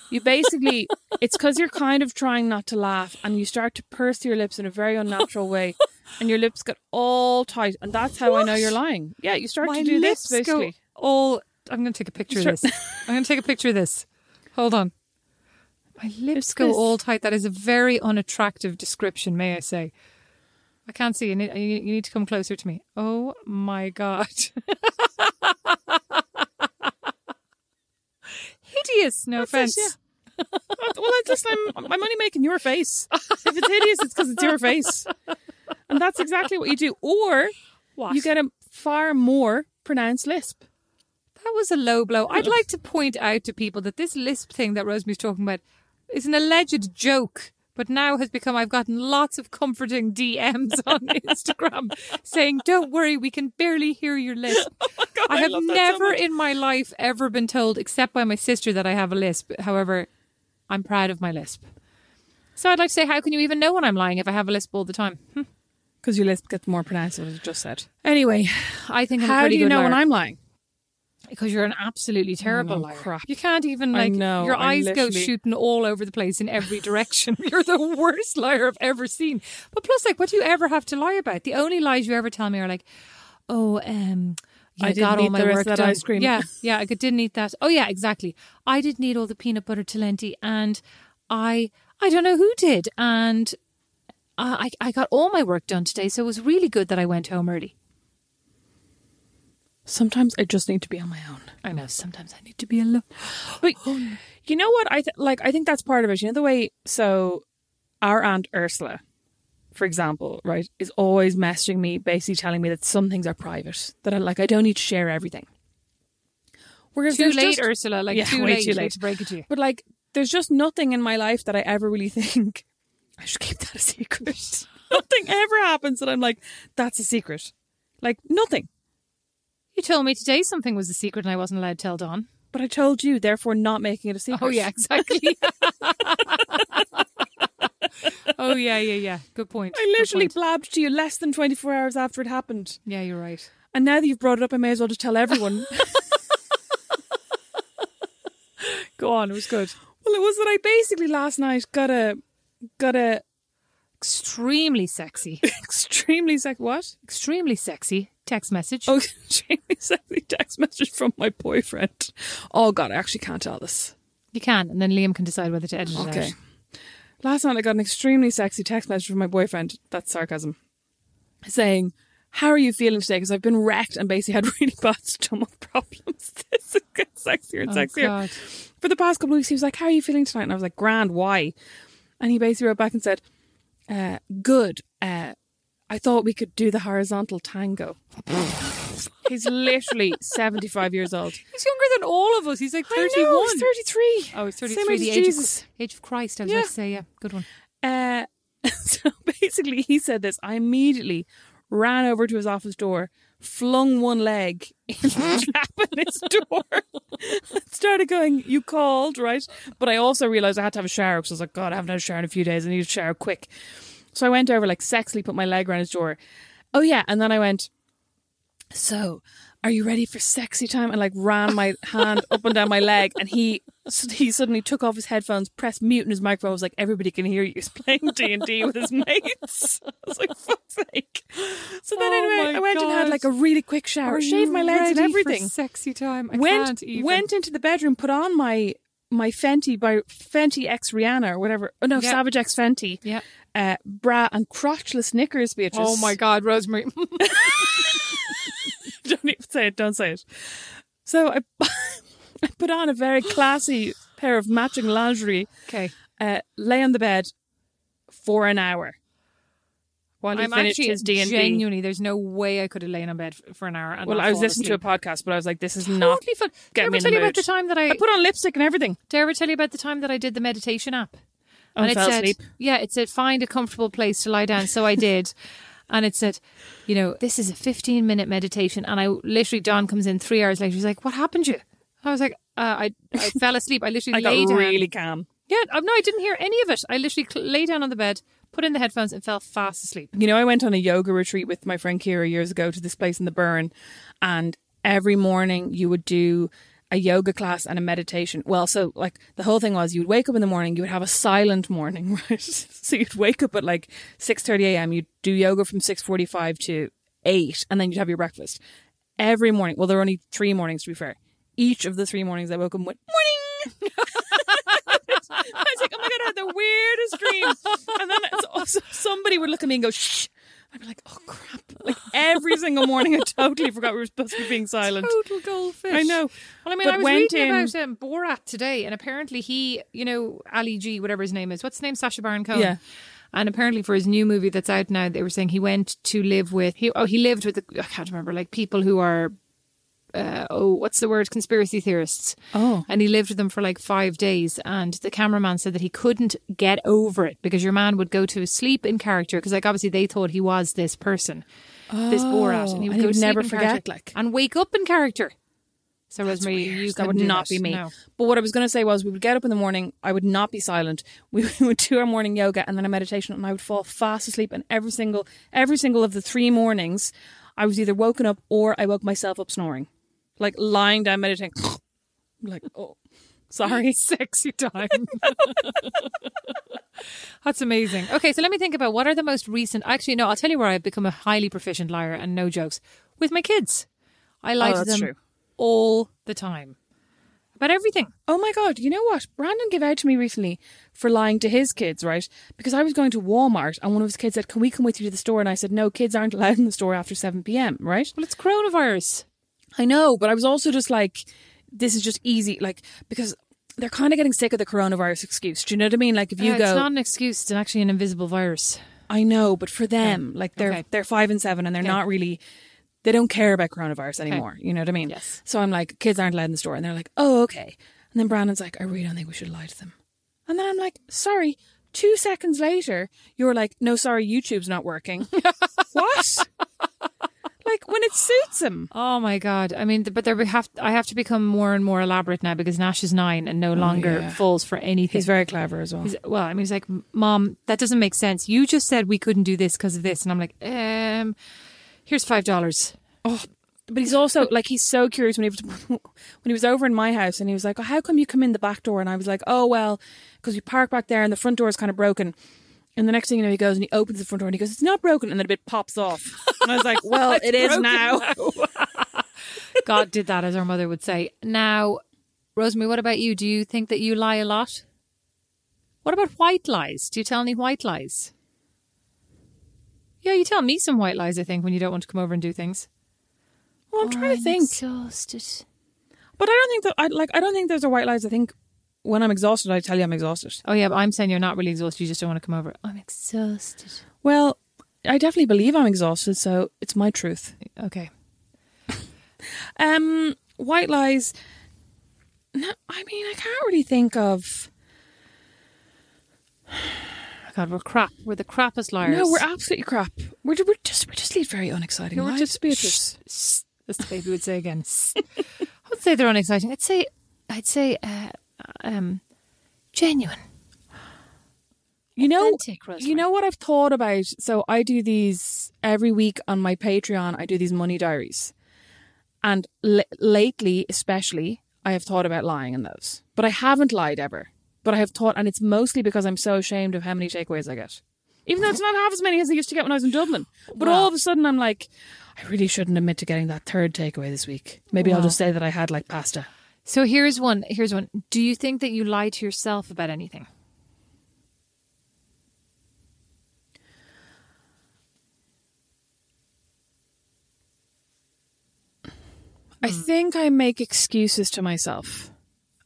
Speaker 2: You basically, it's because you're kind of trying not to laugh and you start to purse your lips in a very unnatural way and your lips get all tight. And that's how I know you're lying. Yeah, you start
Speaker 3: My
Speaker 2: to do this basically.
Speaker 3: all. I'm going to take a picture of this. I'm going to take a picture of this. Hold on. My lips
Speaker 2: It's
Speaker 3: go
Speaker 2: this.
Speaker 3: all tight. That is a very unattractive description, may I say. I can't see. You need, you you need to come closer to me. Oh my god. Hideous. No
Speaker 2: That's it,
Speaker 3: offense.
Speaker 2: well, I just, I'm, I'm only making your face. If it's hideous, it's because it's your face. And that's exactly what you do. Or
Speaker 3: What?
Speaker 2: you get a far more pronounced lisp.
Speaker 3: That was a low blow. I'd like to point out to people that this lisp thing that Rosemary's talking about is an alleged joke, but now has become. I've gotten lots of comforting DMs on Instagram saying, "Don't worry, we can barely hear your lisp." I have
Speaker 2: love that so
Speaker 3: never in my life ever been told, except by my sister, that I have a lisp. However, I'm proud of my lisp. So I'd like to say, how can you even know when I'm lying if I have a lisp all the time? Hmm.
Speaker 2: Because your lisp gets more pronounced, as I just said.
Speaker 3: Anyway, I think I'm a
Speaker 2: How do you know when. I'm lying?
Speaker 3: Because you're an absolutely terrible liar.
Speaker 2: crap.
Speaker 3: You can't even like
Speaker 2: know,
Speaker 3: your eyes go shooting all over the place in every direction. you're the worst liar I've ever seen. But plus, like, what do you ever have to lie about? The only lies you ever tell me are like, "Oh, um." Yeah,
Speaker 2: I didn't
Speaker 3: got all
Speaker 2: eat
Speaker 3: my
Speaker 2: the rest
Speaker 3: work
Speaker 2: of that
Speaker 3: done.
Speaker 2: ice cream.
Speaker 3: Yeah, yeah, I didn't eat that. Oh, yeah, exactly. I didn't eat all the peanut butter talenti, and I, I don't know who did, and I, I got all my work done today, so it was really good that I went home early.
Speaker 2: Sometimes I just need to be on my own.
Speaker 3: I know. Sometimes I need to be alone.
Speaker 2: But oh, you know what? I th- like. I think that's part of it. You know the way. So, our aunt Ursula, for example, right, is always messaging me, basically telling me that some things are private. That I like. I don't need to share everything. Whereas
Speaker 3: Too late,
Speaker 2: just-
Speaker 3: Ursula. Like
Speaker 2: Yeah,
Speaker 3: too late.
Speaker 2: too late.
Speaker 3: to break it to you.
Speaker 2: But like, there's just nothing in my life that I ever really think I should keep that a secret. nothing ever happens that I'm like, that's a secret. Like nothing.
Speaker 3: You told me today something was a secret and I wasn't allowed to tell Don.
Speaker 2: But I told you, therefore, not making it a secret.
Speaker 3: Oh yeah, exactly. oh yeah, yeah, yeah. Good point.
Speaker 2: I
Speaker 3: Good
Speaker 2: literally
Speaker 3: point.
Speaker 2: blabbed to you less than 24 hours after it happened.
Speaker 3: Yeah, you're right.
Speaker 2: And now that you've brought it up, I may as well just tell everyone.
Speaker 3: Go on. It was good.
Speaker 2: well, it was that I basically last night got a got a
Speaker 3: Extremely sexy.
Speaker 2: extremely sec what?
Speaker 3: Extremely sexy text message.
Speaker 2: Oh, extremely sexy text message from my boyfriend. Oh God, I actually can't tell this.
Speaker 3: You can, and then Liam can decide whether to edit it
Speaker 2: Okay. Last night I got an extremely sexy text message from my boyfriend. That's sarcasm. Saying, "How are you feeling today? Because I've been wrecked and basically had really bad stomach problems. this gets sexier and
Speaker 3: Oh,
Speaker 2: sexier.
Speaker 3: God.
Speaker 2: For the past couple of weeks, he was like, "How are you feeling tonight?" And I was like, "Grand. Why?" And he basically wrote back and said, uh, "Good. Uh, I thought we could do the horizontal tango. He's literally 75 years old.
Speaker 3: He's younger than all of us. He's like
Speaker 2: I
Speaker 3: 31.
Speaker 2: know, he's 33.
Speaker 3: Oh, he's
Speaker 2: Same
Speaker 3: 33.
Speaker 2: age
Speaker 3: The age
Speaker 2: Jesus.
Speaker 3: of, age of Christ, I was
Speaker 2: Yeah.
Speaker 3: about to say. Yeah, good one.
Speaker 2: Uh, so basically, he said this. I immediately ran over to his office door, flung one leg in the gap in his door, started going, You called, right? But I also realized I had to have a shower because I was like, God, I haven't had a shower in a few days. I need a shower quick. So I went over, like, sexily put my leg around his door. Oh, yeah. And then I went, So, are you ready for sexy time? And like ran my hand up and down my leg, and he he suddenly took off his headphones, pressed mute in his microphone. was like, "Everybody can hear you." He's playing D and D with his mates. I was like, "Fuck's sake!" So then
Speaker 3: Oh
Speaker 2: anyway, I went and had like a really quick shower,
Speaker 3: Are
Speaker 2: shaved my legs and everything.
Speaker 3: sexy time. I
Speaker 2: went
Speaker 3: can't even.
Speaker 2: went into the bedroom, put on my my Fenty by Fenty X Rihanna or whatever. Oh no,
Speaker 3: Yeah.
Speaker 2: Savage X Fenty.
Speaker 3: Yeah.
Speaker 2: Uh, bra and crotchless knickers, Beatrice.
Speaker 3: Oh my God, Rosemary.
Speaker 2: don't even say it. Don't say it. So I, I put on a very classy pair of matching lingerie.
Speaker 3: okay.
Speaker 2: Uh, lay on the bed for an hour while he
Speaker 3: I'm
Speaker 2: finished
Speaker 3: actually
Speaker 2: his D and D.
Speaker 3: genuinely. There's no way I could have lain on bed f- for an hour. And
Speaker 2: Well,
Speaker 3: not
Speaker 2: I was listening to a
Speaker 3: asleep.
Speaker 2: podcast, but I was like, "This is not
Speaker 3: Totally fun. Did I
Speaker 2: getting
Speaker 3: ever
Speaker 2: me in
Speaker 3: tell you about
Speaker 2: mood.
Speaker 3: the time that I,
Speaker 2: I put on lipstick and everything.
Speaker 3: Did I ever tell you about the time that I did the meditation app?
Speaker 2: And
Speaker 3: it
Speaker 2: fell
Speaker 3: said,
Speaker 2: asleep.
Speaker 3: yeah, it said find a comfortable place to lie down. So I did. And it said, you know, this is a 15 minute meditation. And I literally, John comes in three hours later. He's like, what happened to you? I was like, uh, I, I fell asleep. I literally
Speaker 2: I got
Speaker 3: lay down.
Speaker 2: really calm.
Speaker 3: Yeah, uh, no, I didn't hear any of it. I literally cl- lay down on the bed, put in the headphones, and fell fast asleep.
Speaker 2: You know, I went on a yoga retreat with my friend Kira years ago to this place in the Burren, and every morning you would do a yoga class and a meditation. Well, so like the whole thing was you would wake up in the morning, you would have a silent morning, right? so you'd wake up at like six thirty a.m. You'd do yoga from six forty five to eight, and then you'd have your breakfast every morning. Well, there were only three mornings to be fair. Each of the three mornings, I woke up went morning. I was like, oh my god, I had the weirdest dream. And then it's also, somebody would look at me and go, shh. I'd be like, oh crap. Like every single morning, I totally forgot we were supposed to be being silent.
Speaker 3: Total goldfish.
Speaker 2: I know.
Speaker 3: Well, I mean,
Speaker 2: But
Speaker 3: I was
Speaker 2: went
Speaker 3: reading
Speaker 2: in-
Speaker 3: about um, Borat today, and apparently he, you know, Ali G, whatever his name is. What's his name? Sacha Baron Cohen.
Speaker 2: Yeah.
Speaker 3: And apparently, for his new movie that's out now, they were saying he went to live with. He oh, he lived with the, I can't remember, like people who are. Uh, oh, what's the word? Conspiracy theorists.
Speaker 2: Oh.
Speaker 3: And he lived with them for like five days. And the cameraman said that he couldn't get over it because your man would go to sleep in character because, like, obviously they thought he was this person, this Borat, and he would
Speaker 2: and he would never
Speaker 3: in
Speaker 2: forget, like-
Speaker 3: and wake up in character. So Rosemary, you
Speaker 2: that would not
Speaker 3: that.
Speaker 2: be me.
Speaker 3: No.
Speaker 2: But what I was going to say was, we would get up in the morning. I would not be silent. We would do our morning yoga and then a meditation, and I would fall fast asleep. And every single, every single of the three mornings, I was either woken up or I woke myself up snoring, like lying down meditating. like, oh, sorry.
Speaker 3: Sexy time. That's amazing. Okay, so let me think about what are the most recent. Actually, no, I'll tell you where I've become a highly proficient liar, and no jokes with my kids. I oh, lie
Speaker 2: Oh,
Speaker 3: to them
Speaker 2: true.
Speaker 3: all the time about everything.
Speaker 2: Oh my god! You know what? Brandon gave out to me recently for lying to his kids, right? Because I was going to Walmart and one of his kids said, "Can we come with you to the store?" And I said, "No, kids aren't allowed in the store after seven p.m." Right?
Speaker 3: Well, it's coronavirus.
Speaker 2: I know, but I was also just like, this is just easy, like because they're kind of getting sick of the coronavirus excuse. Do you know what I mean? Like if you
Speaker 3: Uh,
Speaker 2: go,
Speaker 3: it's not an excuse. It's actually an invisible virus.
Speaker 2: I know, but for them, like they're
Speaker 3: Okay.
Speaker 2: they're five and seven, and they're
Speaker 3: Okay.
Speaker 2: not really. They don't care about coronavirus anymore. You know what I mean?
Speaker 3: Yes.
Speaker 2: So I'm like, kids aren't allowed in the store, and they're like, oh, okay. And then Brandon's like, I really don't think we should lie to them. And then I'm like, sorry. Two seconds later, you're like, no, sorry, YouTube's not working. what? Like when it suits him.
Speaker 3: Oh my god! I mean, but there we have. I have to become more and more elaborate now because Nash is nine and no longer
Speaker 2: Oh, yeah.
Speaker 3: falls for anything.
Speaker 2: He's very clever as well.
Speaker 3: He's, well, I mean, he's like, Mom, that doesn't make sense. You just said we couldn't do this because of this, and I'm like, um, here's five dollars.
Speaker 2: Oh, but he's also like he's so curious when he was when he was over in my house and he was like, oh, "How come you come in the back door?" And I was like, "Oh well, because we park back there and the front door is kind of broken." And the next thing you know, he goes and he opens the front door and he goes, "It's not broken," and then a bit pops off. And I was like, "Well, it is now."
Speaker 3: God did that, as our mother would say. Now, Rosemary, what about you? Do you think that you lie a lot? What about white lies? Do you tell any white lies? Yeah, you tell me some white lies. I think when you don't want to come over and do things.
Speaker 2: Well, I'm trying to think,
Speaker 3: Exhausted.
Speaker 2: but I don't think that I like. I don't think those are white lies. I think when I'm exhausted, I tell you I'm exhausted.
Speaker 3: Oh yeah, but I'm saying you're not really exhausted. You just don't want to come over. I'm exhausted.
Speaker 2: Well, I definitely believe I'm exhausted, so it's my truth.
Speaker 3: Okay.
Speaker 2: Um, white lies. No, I mean, I can't really think of.
Speaker 3: God, we're crap. We're the crappiest liars.
Speaker 2: No, we're absolutely crap. We're, we're just we just lead very unexciting
Speaker 3: No, we're
Speaker 2: lives,
Speaker 3: just
Speaker 2: Beatrice.
Speaker 3: Shh, shh, as the baby would say again. I would say they're unexciting. I'd say, I'd say, uh, um, genuine.
Speaker 2: You know, you know what I've thought about. So I do these every week on my Patreon. I do these money diaries, and l- lately, especially, I have thought about lying in those. But I haven't lied ever. But I have thought, and it's mostly because I'm so ashamed of how many takeaways I get. Even though it's not half as many as I used to get when I was in Dublin. But all of a sudden, I'm like, I really shouldn't admit to getting that third takeaway this week. Maybe I'll just say that I had like pasta.
Speaker 3: So here's one. Here's one. Do you think that you lie to yourself about anything?
Speaker 2: I hmm. think I make excuses to myself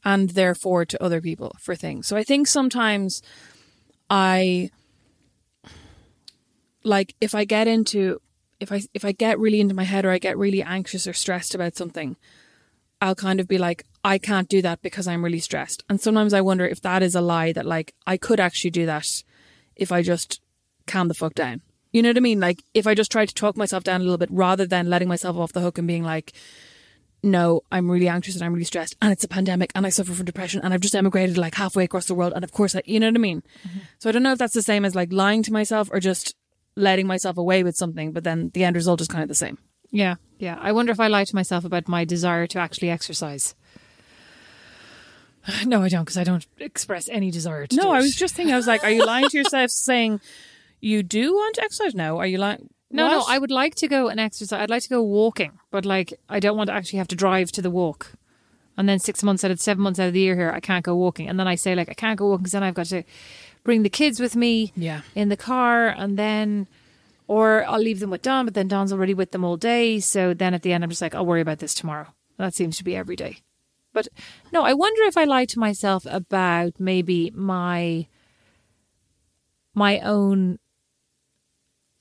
Speaker 2: and therefore to other people for things. So I think sometimes I like if I get into if I if I get really into my head or I get really anxious or stressed about something, I'll kind of be like I can't do that because I'm really stressed. And sometimes I wonder if that is a lie that like I could actually do that if I just calm the fuck down. You know what I mean? Like if I just try to talk myself down a little bit rather than letting myself off the hook and being like no, I'm really anxious and I'm really stressed and it's a pandemic and I suffer from depression and I've just emigrated like halfway across the world and of course I, you know what I mean? Mm-hmm. So I don't know if that's the same as like lying to myself or just letting myself away with something, but then the end result is kind of the same.
Speaker 3: Yeah, yeah. I wonder if I lie to myself about my desire to actually exercise. No, I don't, because I don't express any desire to.
Speaker 2: No, I was just thinking, I was like, are you lying to yourself saying you do want to exercise? No. Are you lying?
Speaker 3: No, no, I would like to go and exercise. I'd like to go walking, but like I don't want to actually have to drive to the walk. And then six months out of seven months out of the year here, I can't go walking. And then I say like I can't go walking because then I've got to bring the kids with me
Speaker 2: Yeah.
Speaker 3: in the car, and then or I'll leave them with Don, but then Don's already with them all day. So then at the end, I'm just like I'll worry about this tomorrow. That seems to be every day. But no, I wonder if I lie to myself about maybe my my own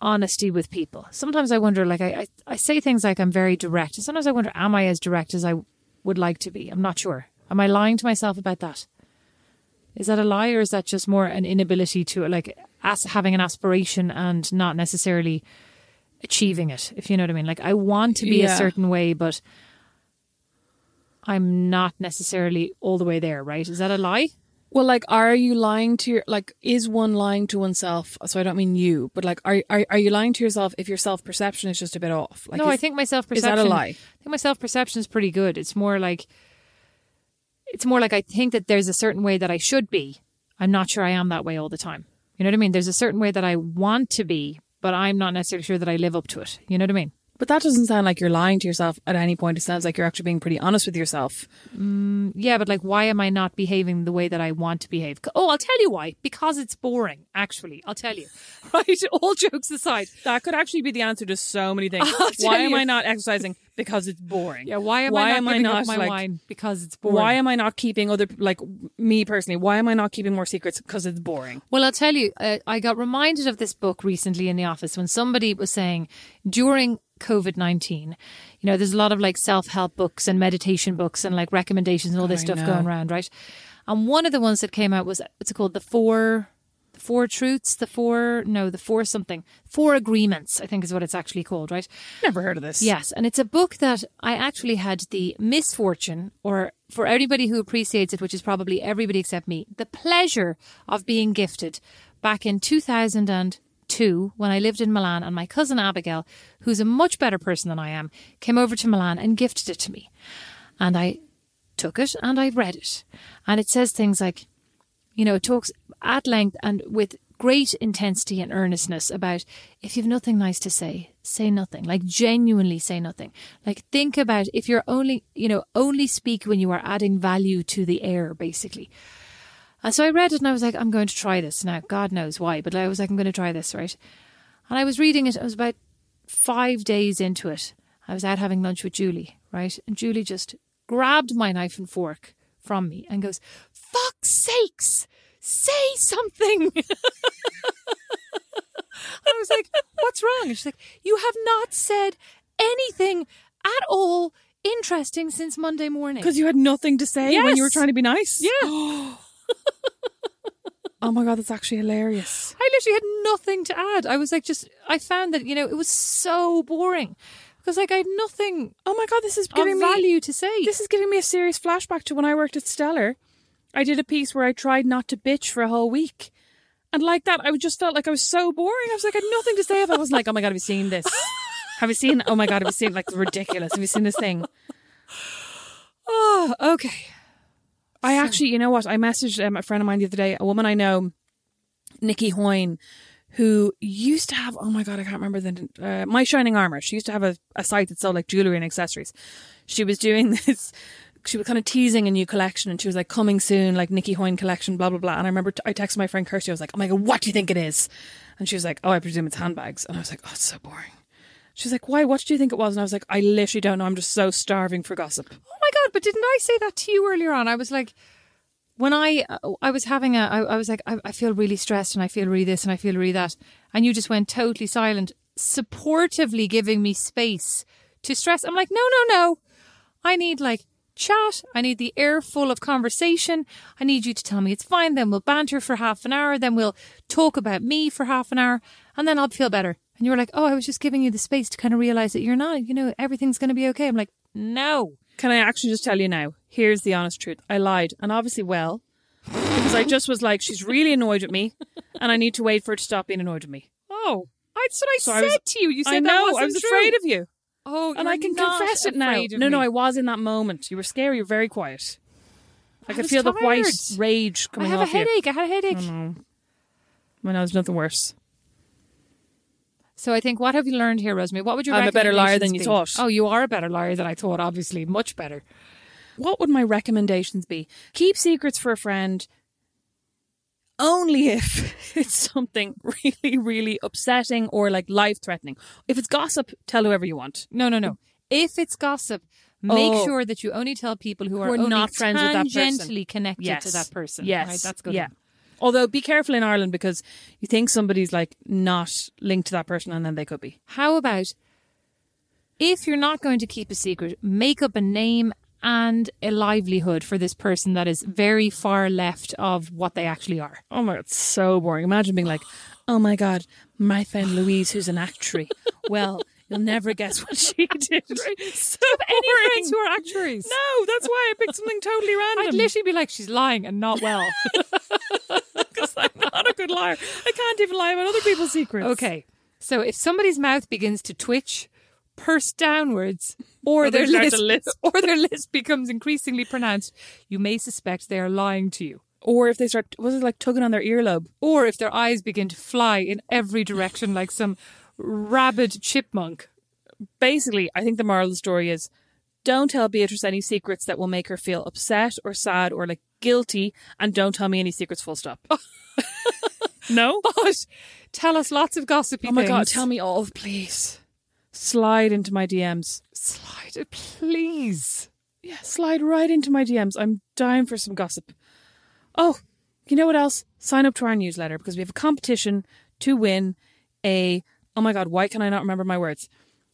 Speaker 3: honesty with people. Sometimes I wonder, like, I, I, I say things like I'm very direct. Sometimes I wonder, am I as direct as I would like to be? I'm not sure. Am I lying to myself about that? Is that a lie or is that just more an inability to, like, as, having an aspiration and not necessarily achieving it, if you know what I mean? Like, I want to be a certain way, but I'm not necessarily all the way there, right? Is that a lie?
Speaker 2: Well, like, are you lying to your like? Is one lying to oneself? So I don't mean you, but like, are are, are you lying to yourself if your self perception is just a bit off? Like,
Speaker 3: no,
Speaker 2: is-
Speaker 3: I think my self
Speaker 2: is that a lie?
Speaker 3: I think my self perception is pretty good. It's more like, it's more like I think that there's a certain way that I should be. I'm not sure I am that way all the time. You know what I mean? There's a certain way that I want to be, but I'm not necessarily sure that I live up to it. You know what I mean?
Speaker 2: But that doesn't sound like you're lying to yourself at any point. It sounds like you're actually being pretty honest with yourself.
Speaker 3: Yeah, but like, why am I not behaving the way that I want to behave? Oh, I'll tell you why. Because it's boring. Actually, I'll tell you. Right? All jokes aside.
Speaker 2: That could actually be the answer to so many things. Why am
Speaker 3: you.
Speaker 2: I not exercising? Because it's boring.
Speaker 3: Yeah. Why am
Speaker 2: why
Speaker 3: I not
Speaker 2: am
Speaker 3: giving
Speaker 2: I not
Speaker 3: up my
Speaker 2: like,
Speaker 3: wine? Because it's boring.
Speaker 2: Why am I not keeping other like me personally? Why am I not keeping more secrets? Because it's boring.
Speaker 3: Well, I'll tell you, uh, I got reminded of this book recently in the office when somebody was saying during COVID 19, you know, there's a lot of like self help books and meditation books and like recommendations and all this
Speaker 2: I
Speaker 3: stuff
Speaker 2: know.
Speaker 3: going around, right? And one of the ones that came out was, what's it called? The Four. The four truths, the four, no, the four something, four agreements, I think is what it's actually called, right?
Speaker 2: Never heard of this.
Speaker 3: Yes, and it's a book that I actually had the misfortune, or for everybody who appreciates it, which is probably everybody except me, the pleasure of being gifted back in 2002 when I lived in Milan, and my cousin Abigail, who's a much better person than I am, came over to Milan and gifted it to me. And I took it and I read it. And it says things like, you know, it talks at length and with great intensity and earnestness about if you've nothing nice to say, say nothing. Like genuinely say nothing. Like think about if you're only, you know, only speak when you are adding value to the air, basically. And so I read it and I was like, I'm going to try this. Now, God knows why, but I was like, I'm going to try this, right? And I was reading it. I was about five days into it. I was out having lunch with Julie, right? And Julie just grabbed my knife and fork from me and goes, fuck's sakes, say something. I was like, what's wrong? And she's like, you have not said anything at all interesting since Monday morning.
Speaker 2: Because you had nothing to say when you were trying to be nice.
Speaker 3: Yeah.
Speaker 2: Oh my god, that's actually hilarious.
Speaker 3: I literally had nothing to add. I was like, just, I found that, you know, it was so boring. Because, like, I had nothing
Speaker 2: Oh my god, this is giving me
Speaker 3: value to say.
Speaker 2: This is giving me a serious flashback to when I worked at Stellar. I did a piece where I tried not to bitch for a whole week. And like that, I just felt like I was so boring. I was like, I had nothing to say. If I was like, oh my God, have you seen this? Have you seen, oh my God, have you seen, like, ridiculous. Have you seen this thing?
Speaker 3: oh, okay.
Speaker 2: I actually, you know what? I messaged um, a friend of mine the other day, a woman I know, Nikki Hoyne, who used to have, oh my God, I can't remember the, uh, My Shining Armour. She used to have a, a site that sold like jewellery and accessories. She was doing this, she was kind of teasing a new collection and she was like, coming soon, like Nikki Hoyne collection, blah, blah, blah. And I remember t- I texted my friend Kirsty, I was like, oh my God, what do you think it is? And she was like, oh, I presume it's handbags. And I was like, oh, it's so boring. She's like, why? What do you think it was? And I was like, I literally don't know. I'm just so starving for gossip.
Speaker 3: Oh my god! But didn't I say that to you earlier on? I was like, when I I was having a, I, I was like, I, I feel really stressed and I feel really this and I feel really that, and you just went totally silent, supportively giving me space to stress. I'm like, no, no, no, I need like chat. I need the air full of conversation. I need you to tell me it's fine. Then we'll banter for half an hour. Then we'll talk about me for half an hour, and then I'll feel better. And you were like, oh, I was just giving you the space to kind of realize that you're not, you know, everything's going to be okay. I'm like, no.
Speaker 2: Can I actually just tell you now? Here's the honest truth. I lied, and obviously well, because I just was like, she's really annoyed with me, and I need to wait for her to stop being annoyed with me.
Speaker 3: Oh, that's what I
Speaker 2: So
Speaker 3: said
Speaker 2: I was-
Speaker 3: to you. You said
Speaker 2: I
Speaker 3: that
Speaker 2: know.
Speaker 3: wasn't
Speaker 2: I was
Speaker 3: true.
Speaker 2: afraid of you,
Speaker 3: Oh,
Speaker 2: and I can confess it now. No, no. I was in that moment. You were scary. You were very quiet. I,
Speaker 3: I
Speaker 2: could feel the white
Speaker 3: tired.
Speaker 2: rage
Speaker 3: I have a
Speaker 2: off you.
Speaker 3: headache. I had a headache.
Speaker 2: I know there's nothing worse.
Speaker 3: So I think, what have you learned here, Rosemary? What would your
Speaker 2: I'm a better liar than you
Speaker 3: be?
Speaker 2: thought.
Speaker 3: Oh, you are a better liar than I thought. Obviously, much better.
Speaker 2: What would my recommendations be? Keep secrets for a friend only if it's something really, really upsetting or like life threatening. If it's gossip, tell whoever you want.
Speaker 3: No, no, no. If it's gossip, make
Speaker 2: Oh.
Speaker 3: sure that you only tell people who are,
Speaker 2: Who are not friends with that person.
Speaker 3: tangentially connected
Speaker 2: Yes.
Speaker 3: to that person.
Speaker 2: Yes.
Speaker 3: right? that's good.
Speaker 2: Yeah. Although be careful in Ireland because you think somebody's like not linked to that person and then they could be.
Speaker 3: How about if you're not going to keep a secret, make up a name and a livelihood for this person that is very far left of what they actually are.
Speaker 2: Oh my god, it's so boring. Imagine being like, Oh my god, my friend Louise who's an actress. Well, you'll never guess what she did. So
Speaker 3: Any
Speaker 2: boring.
Speaker 3: friends who are actuaries?
Speaker 2: No, that's why I picked something totally random.
Speaker 3: I'd literally be like, she's lying and not well.
Speaker 2: because I'm not a good liar. I can't even lie about other people's secrets.
Speaker 3: okay. So if somebody's mouth begins to twitch, purse downwards, or
Speaker 2: Or
Speaker 3: their lisp, or their lisp becomes increasingly pronounced, you may suspect they are lying to you.
Speaker 2: Or if they start, was it like tugging on their earlobe?
Speaker 3: Or if their eyes begin to fly in every direction like some rabid chipmunk.
Speaker 2: Basically, I think the moral of the story is don't tell Beatrice any secrets that will make her feel upset or sad or like guilty, and don't tell me any secrets full stop. no?
Speaker 3: But tell us lots of gossipy
Speaker 2: Oh my god, tell me all, please. Slide into my DMs.
Speaker 3: Slide please.
Speaker 2: Yeah, slide right into my DMs. I'm dying for some gossip. Oh, you know what else? Sign up to our newsletter because we have a competition to win a. Oh my God, why can I not remember my words?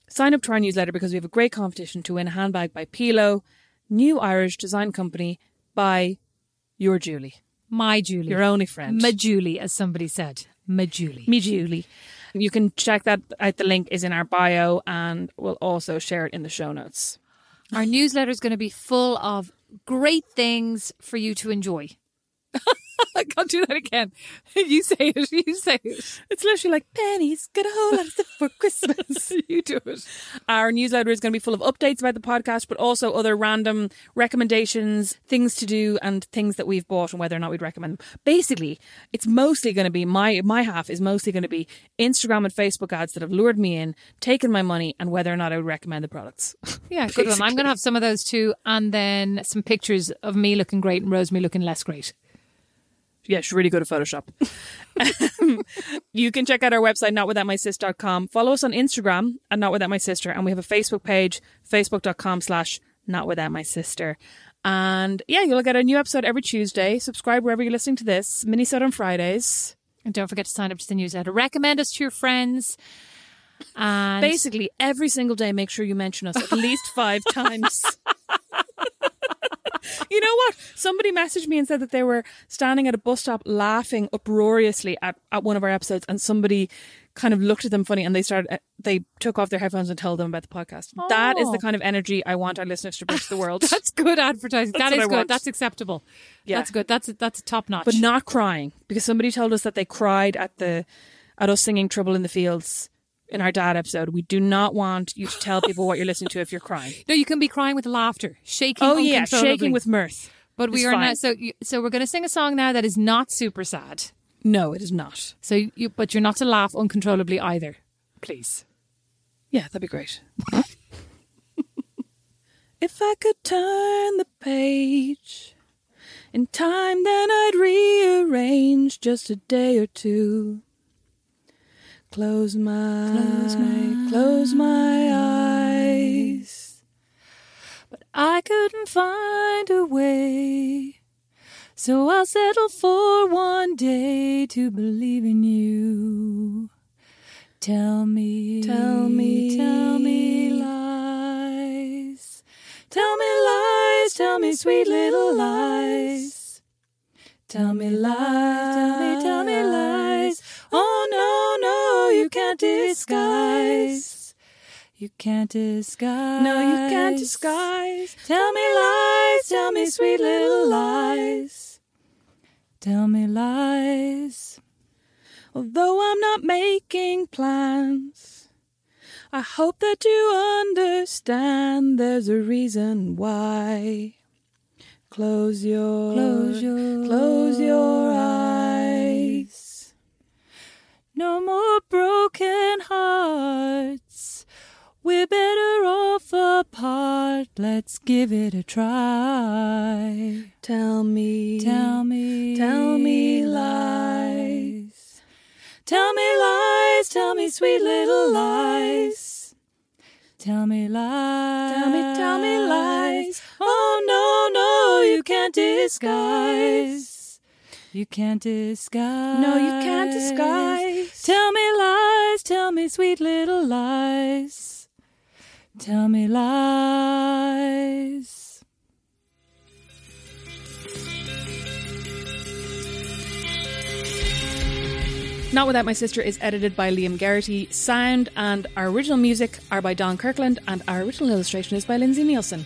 Speaker 2: Sign up to our newsletter because we have a great competition to win a handbag by Pilo, new Irish design company by your Julie,
Speaker 3: My Julie.
Speaker 2: your only friend.
Speaker 3: Ma Julie, as somebody said. Ma Julie.
Speaker 2: me Julie. You can check that out. The link is in our bio and we'll also share it in the show notes.
Speaker 3: Our newsletter is going to be full of great things for you to enjoy. I can't do that again. You say it. You say it.
Speaker 2: It's literally like pennies, get a whole lot of stuff for Christmas.
Speaker 3: You do it.
Speaker 2: Our newsletter is going to be full of updates about the podcast, but also other random recommendations, things to do, and things that we've bought and whether or not we'd recommend them. Basically, it's mostly going to be my my half is mostly going to be Instagram and Facebook ads that have lured me in, taken my money, and whether or not I would recommend the products.
Speaker 3: Yeah, good one. I'm going to have some of those too, and then some pictures of me looking great and Rosemary looking less great.
Speaker 2: Yeah, she's really good at Photoshop. Um, you can check out our website, notwithoutmysis.com. Follow us on Instagram at Not Without My Sister. And we have a Facebook page, facebook.com slash Not Without My Sister. And yeah, you'll get a new episode every Tuesday. Subscribe wherever you're listening to this. Minisode on Fridays.
Speaker 3: And don't forget to sign up to the newsletter. Recommend us to your friends. And
Speaker 2: Basically, every single day, make sure you mention us at least five times. You know what? Somebody messaged me and said that they were standing at a bus stop laughing uproariously at, at one of our episodes, and somebody kind of looked at them funny and they started, uh, they took off their headphones and told them about the podcast. That is the
Speaker 3: Oh.
Speaker 2: kind of energy I want our listeners to bring to the world.
Speaker 3: that's good advertising.
Speaker 2: That's
Speaker 3: That is good. That's acceptable.
Speaker 2: Yeah.
Speaker 3: That's good. That's that's top notch.
Speaker 2: but not crying because somebody told us that they cried at the at us singing "Trouble in the Fields" in our dad episode. We do not want you to tell people what you're listening to if you're crying.
Speaker 3: no, you can be crying with laughter, shaking.
Speaker 2: Oh yeah, shaking with mirth.
Speaker 3: But we are
Speaker 2: fine.
Speaker 3: not. So so we're going to sing a song now that is not super sad.
Speaker 2: No, it is not.
Speaker 3: So you, but you're not to laugh uncontrollably either. Please.
Speaker 2: Yeah, that'd be great. if I could turn the page in time, then I'd rearrange just a day or two. Close my, close my, close my eyes.
Speaker 3: But I couldn't find a way. So I'll settle for one day to believe in you. Tell me,
Speaker 2: Tell me,
Speaker 3: tell me lies. Tell me lies, tell me sweet little lies. Tell me lies, tell me, can't disguise. You can't disguise.
Speaker 2: No, you can't disguise.
Speaker 3: Tell me lies, tell me sweet little lies. Tell me lies.
Speaker 2: Although I'm not making plans, I hope that you understand there's a reason why. Close your,
Speaker 3: Close your
Speaker 2: close your eyes.
Speaker 3: No more broken hearts. We're better off apart. Let's give it a try.
Speaker 2: Tell me,
Speaker 3: Tell me,
Speaker 2: tell me lies.
Speaker 3: Tell me lies, tell me sweet little lies. Tell me lies.
Speaker 2: Tell me, tell me lies.
Speaker 3: Oh no, no, you can't disguise. You can't disguise.
Speaker 2: No, you can't disguise.
Speaker 3: Tell me lies, tell me sweet little lies. Tell me lies.
Speaker 2: Not Without My Sister is edited by Liam Garrity. Sound and our original music are by Don Kirkland, and our original illustration is by Lindsay Nielsen.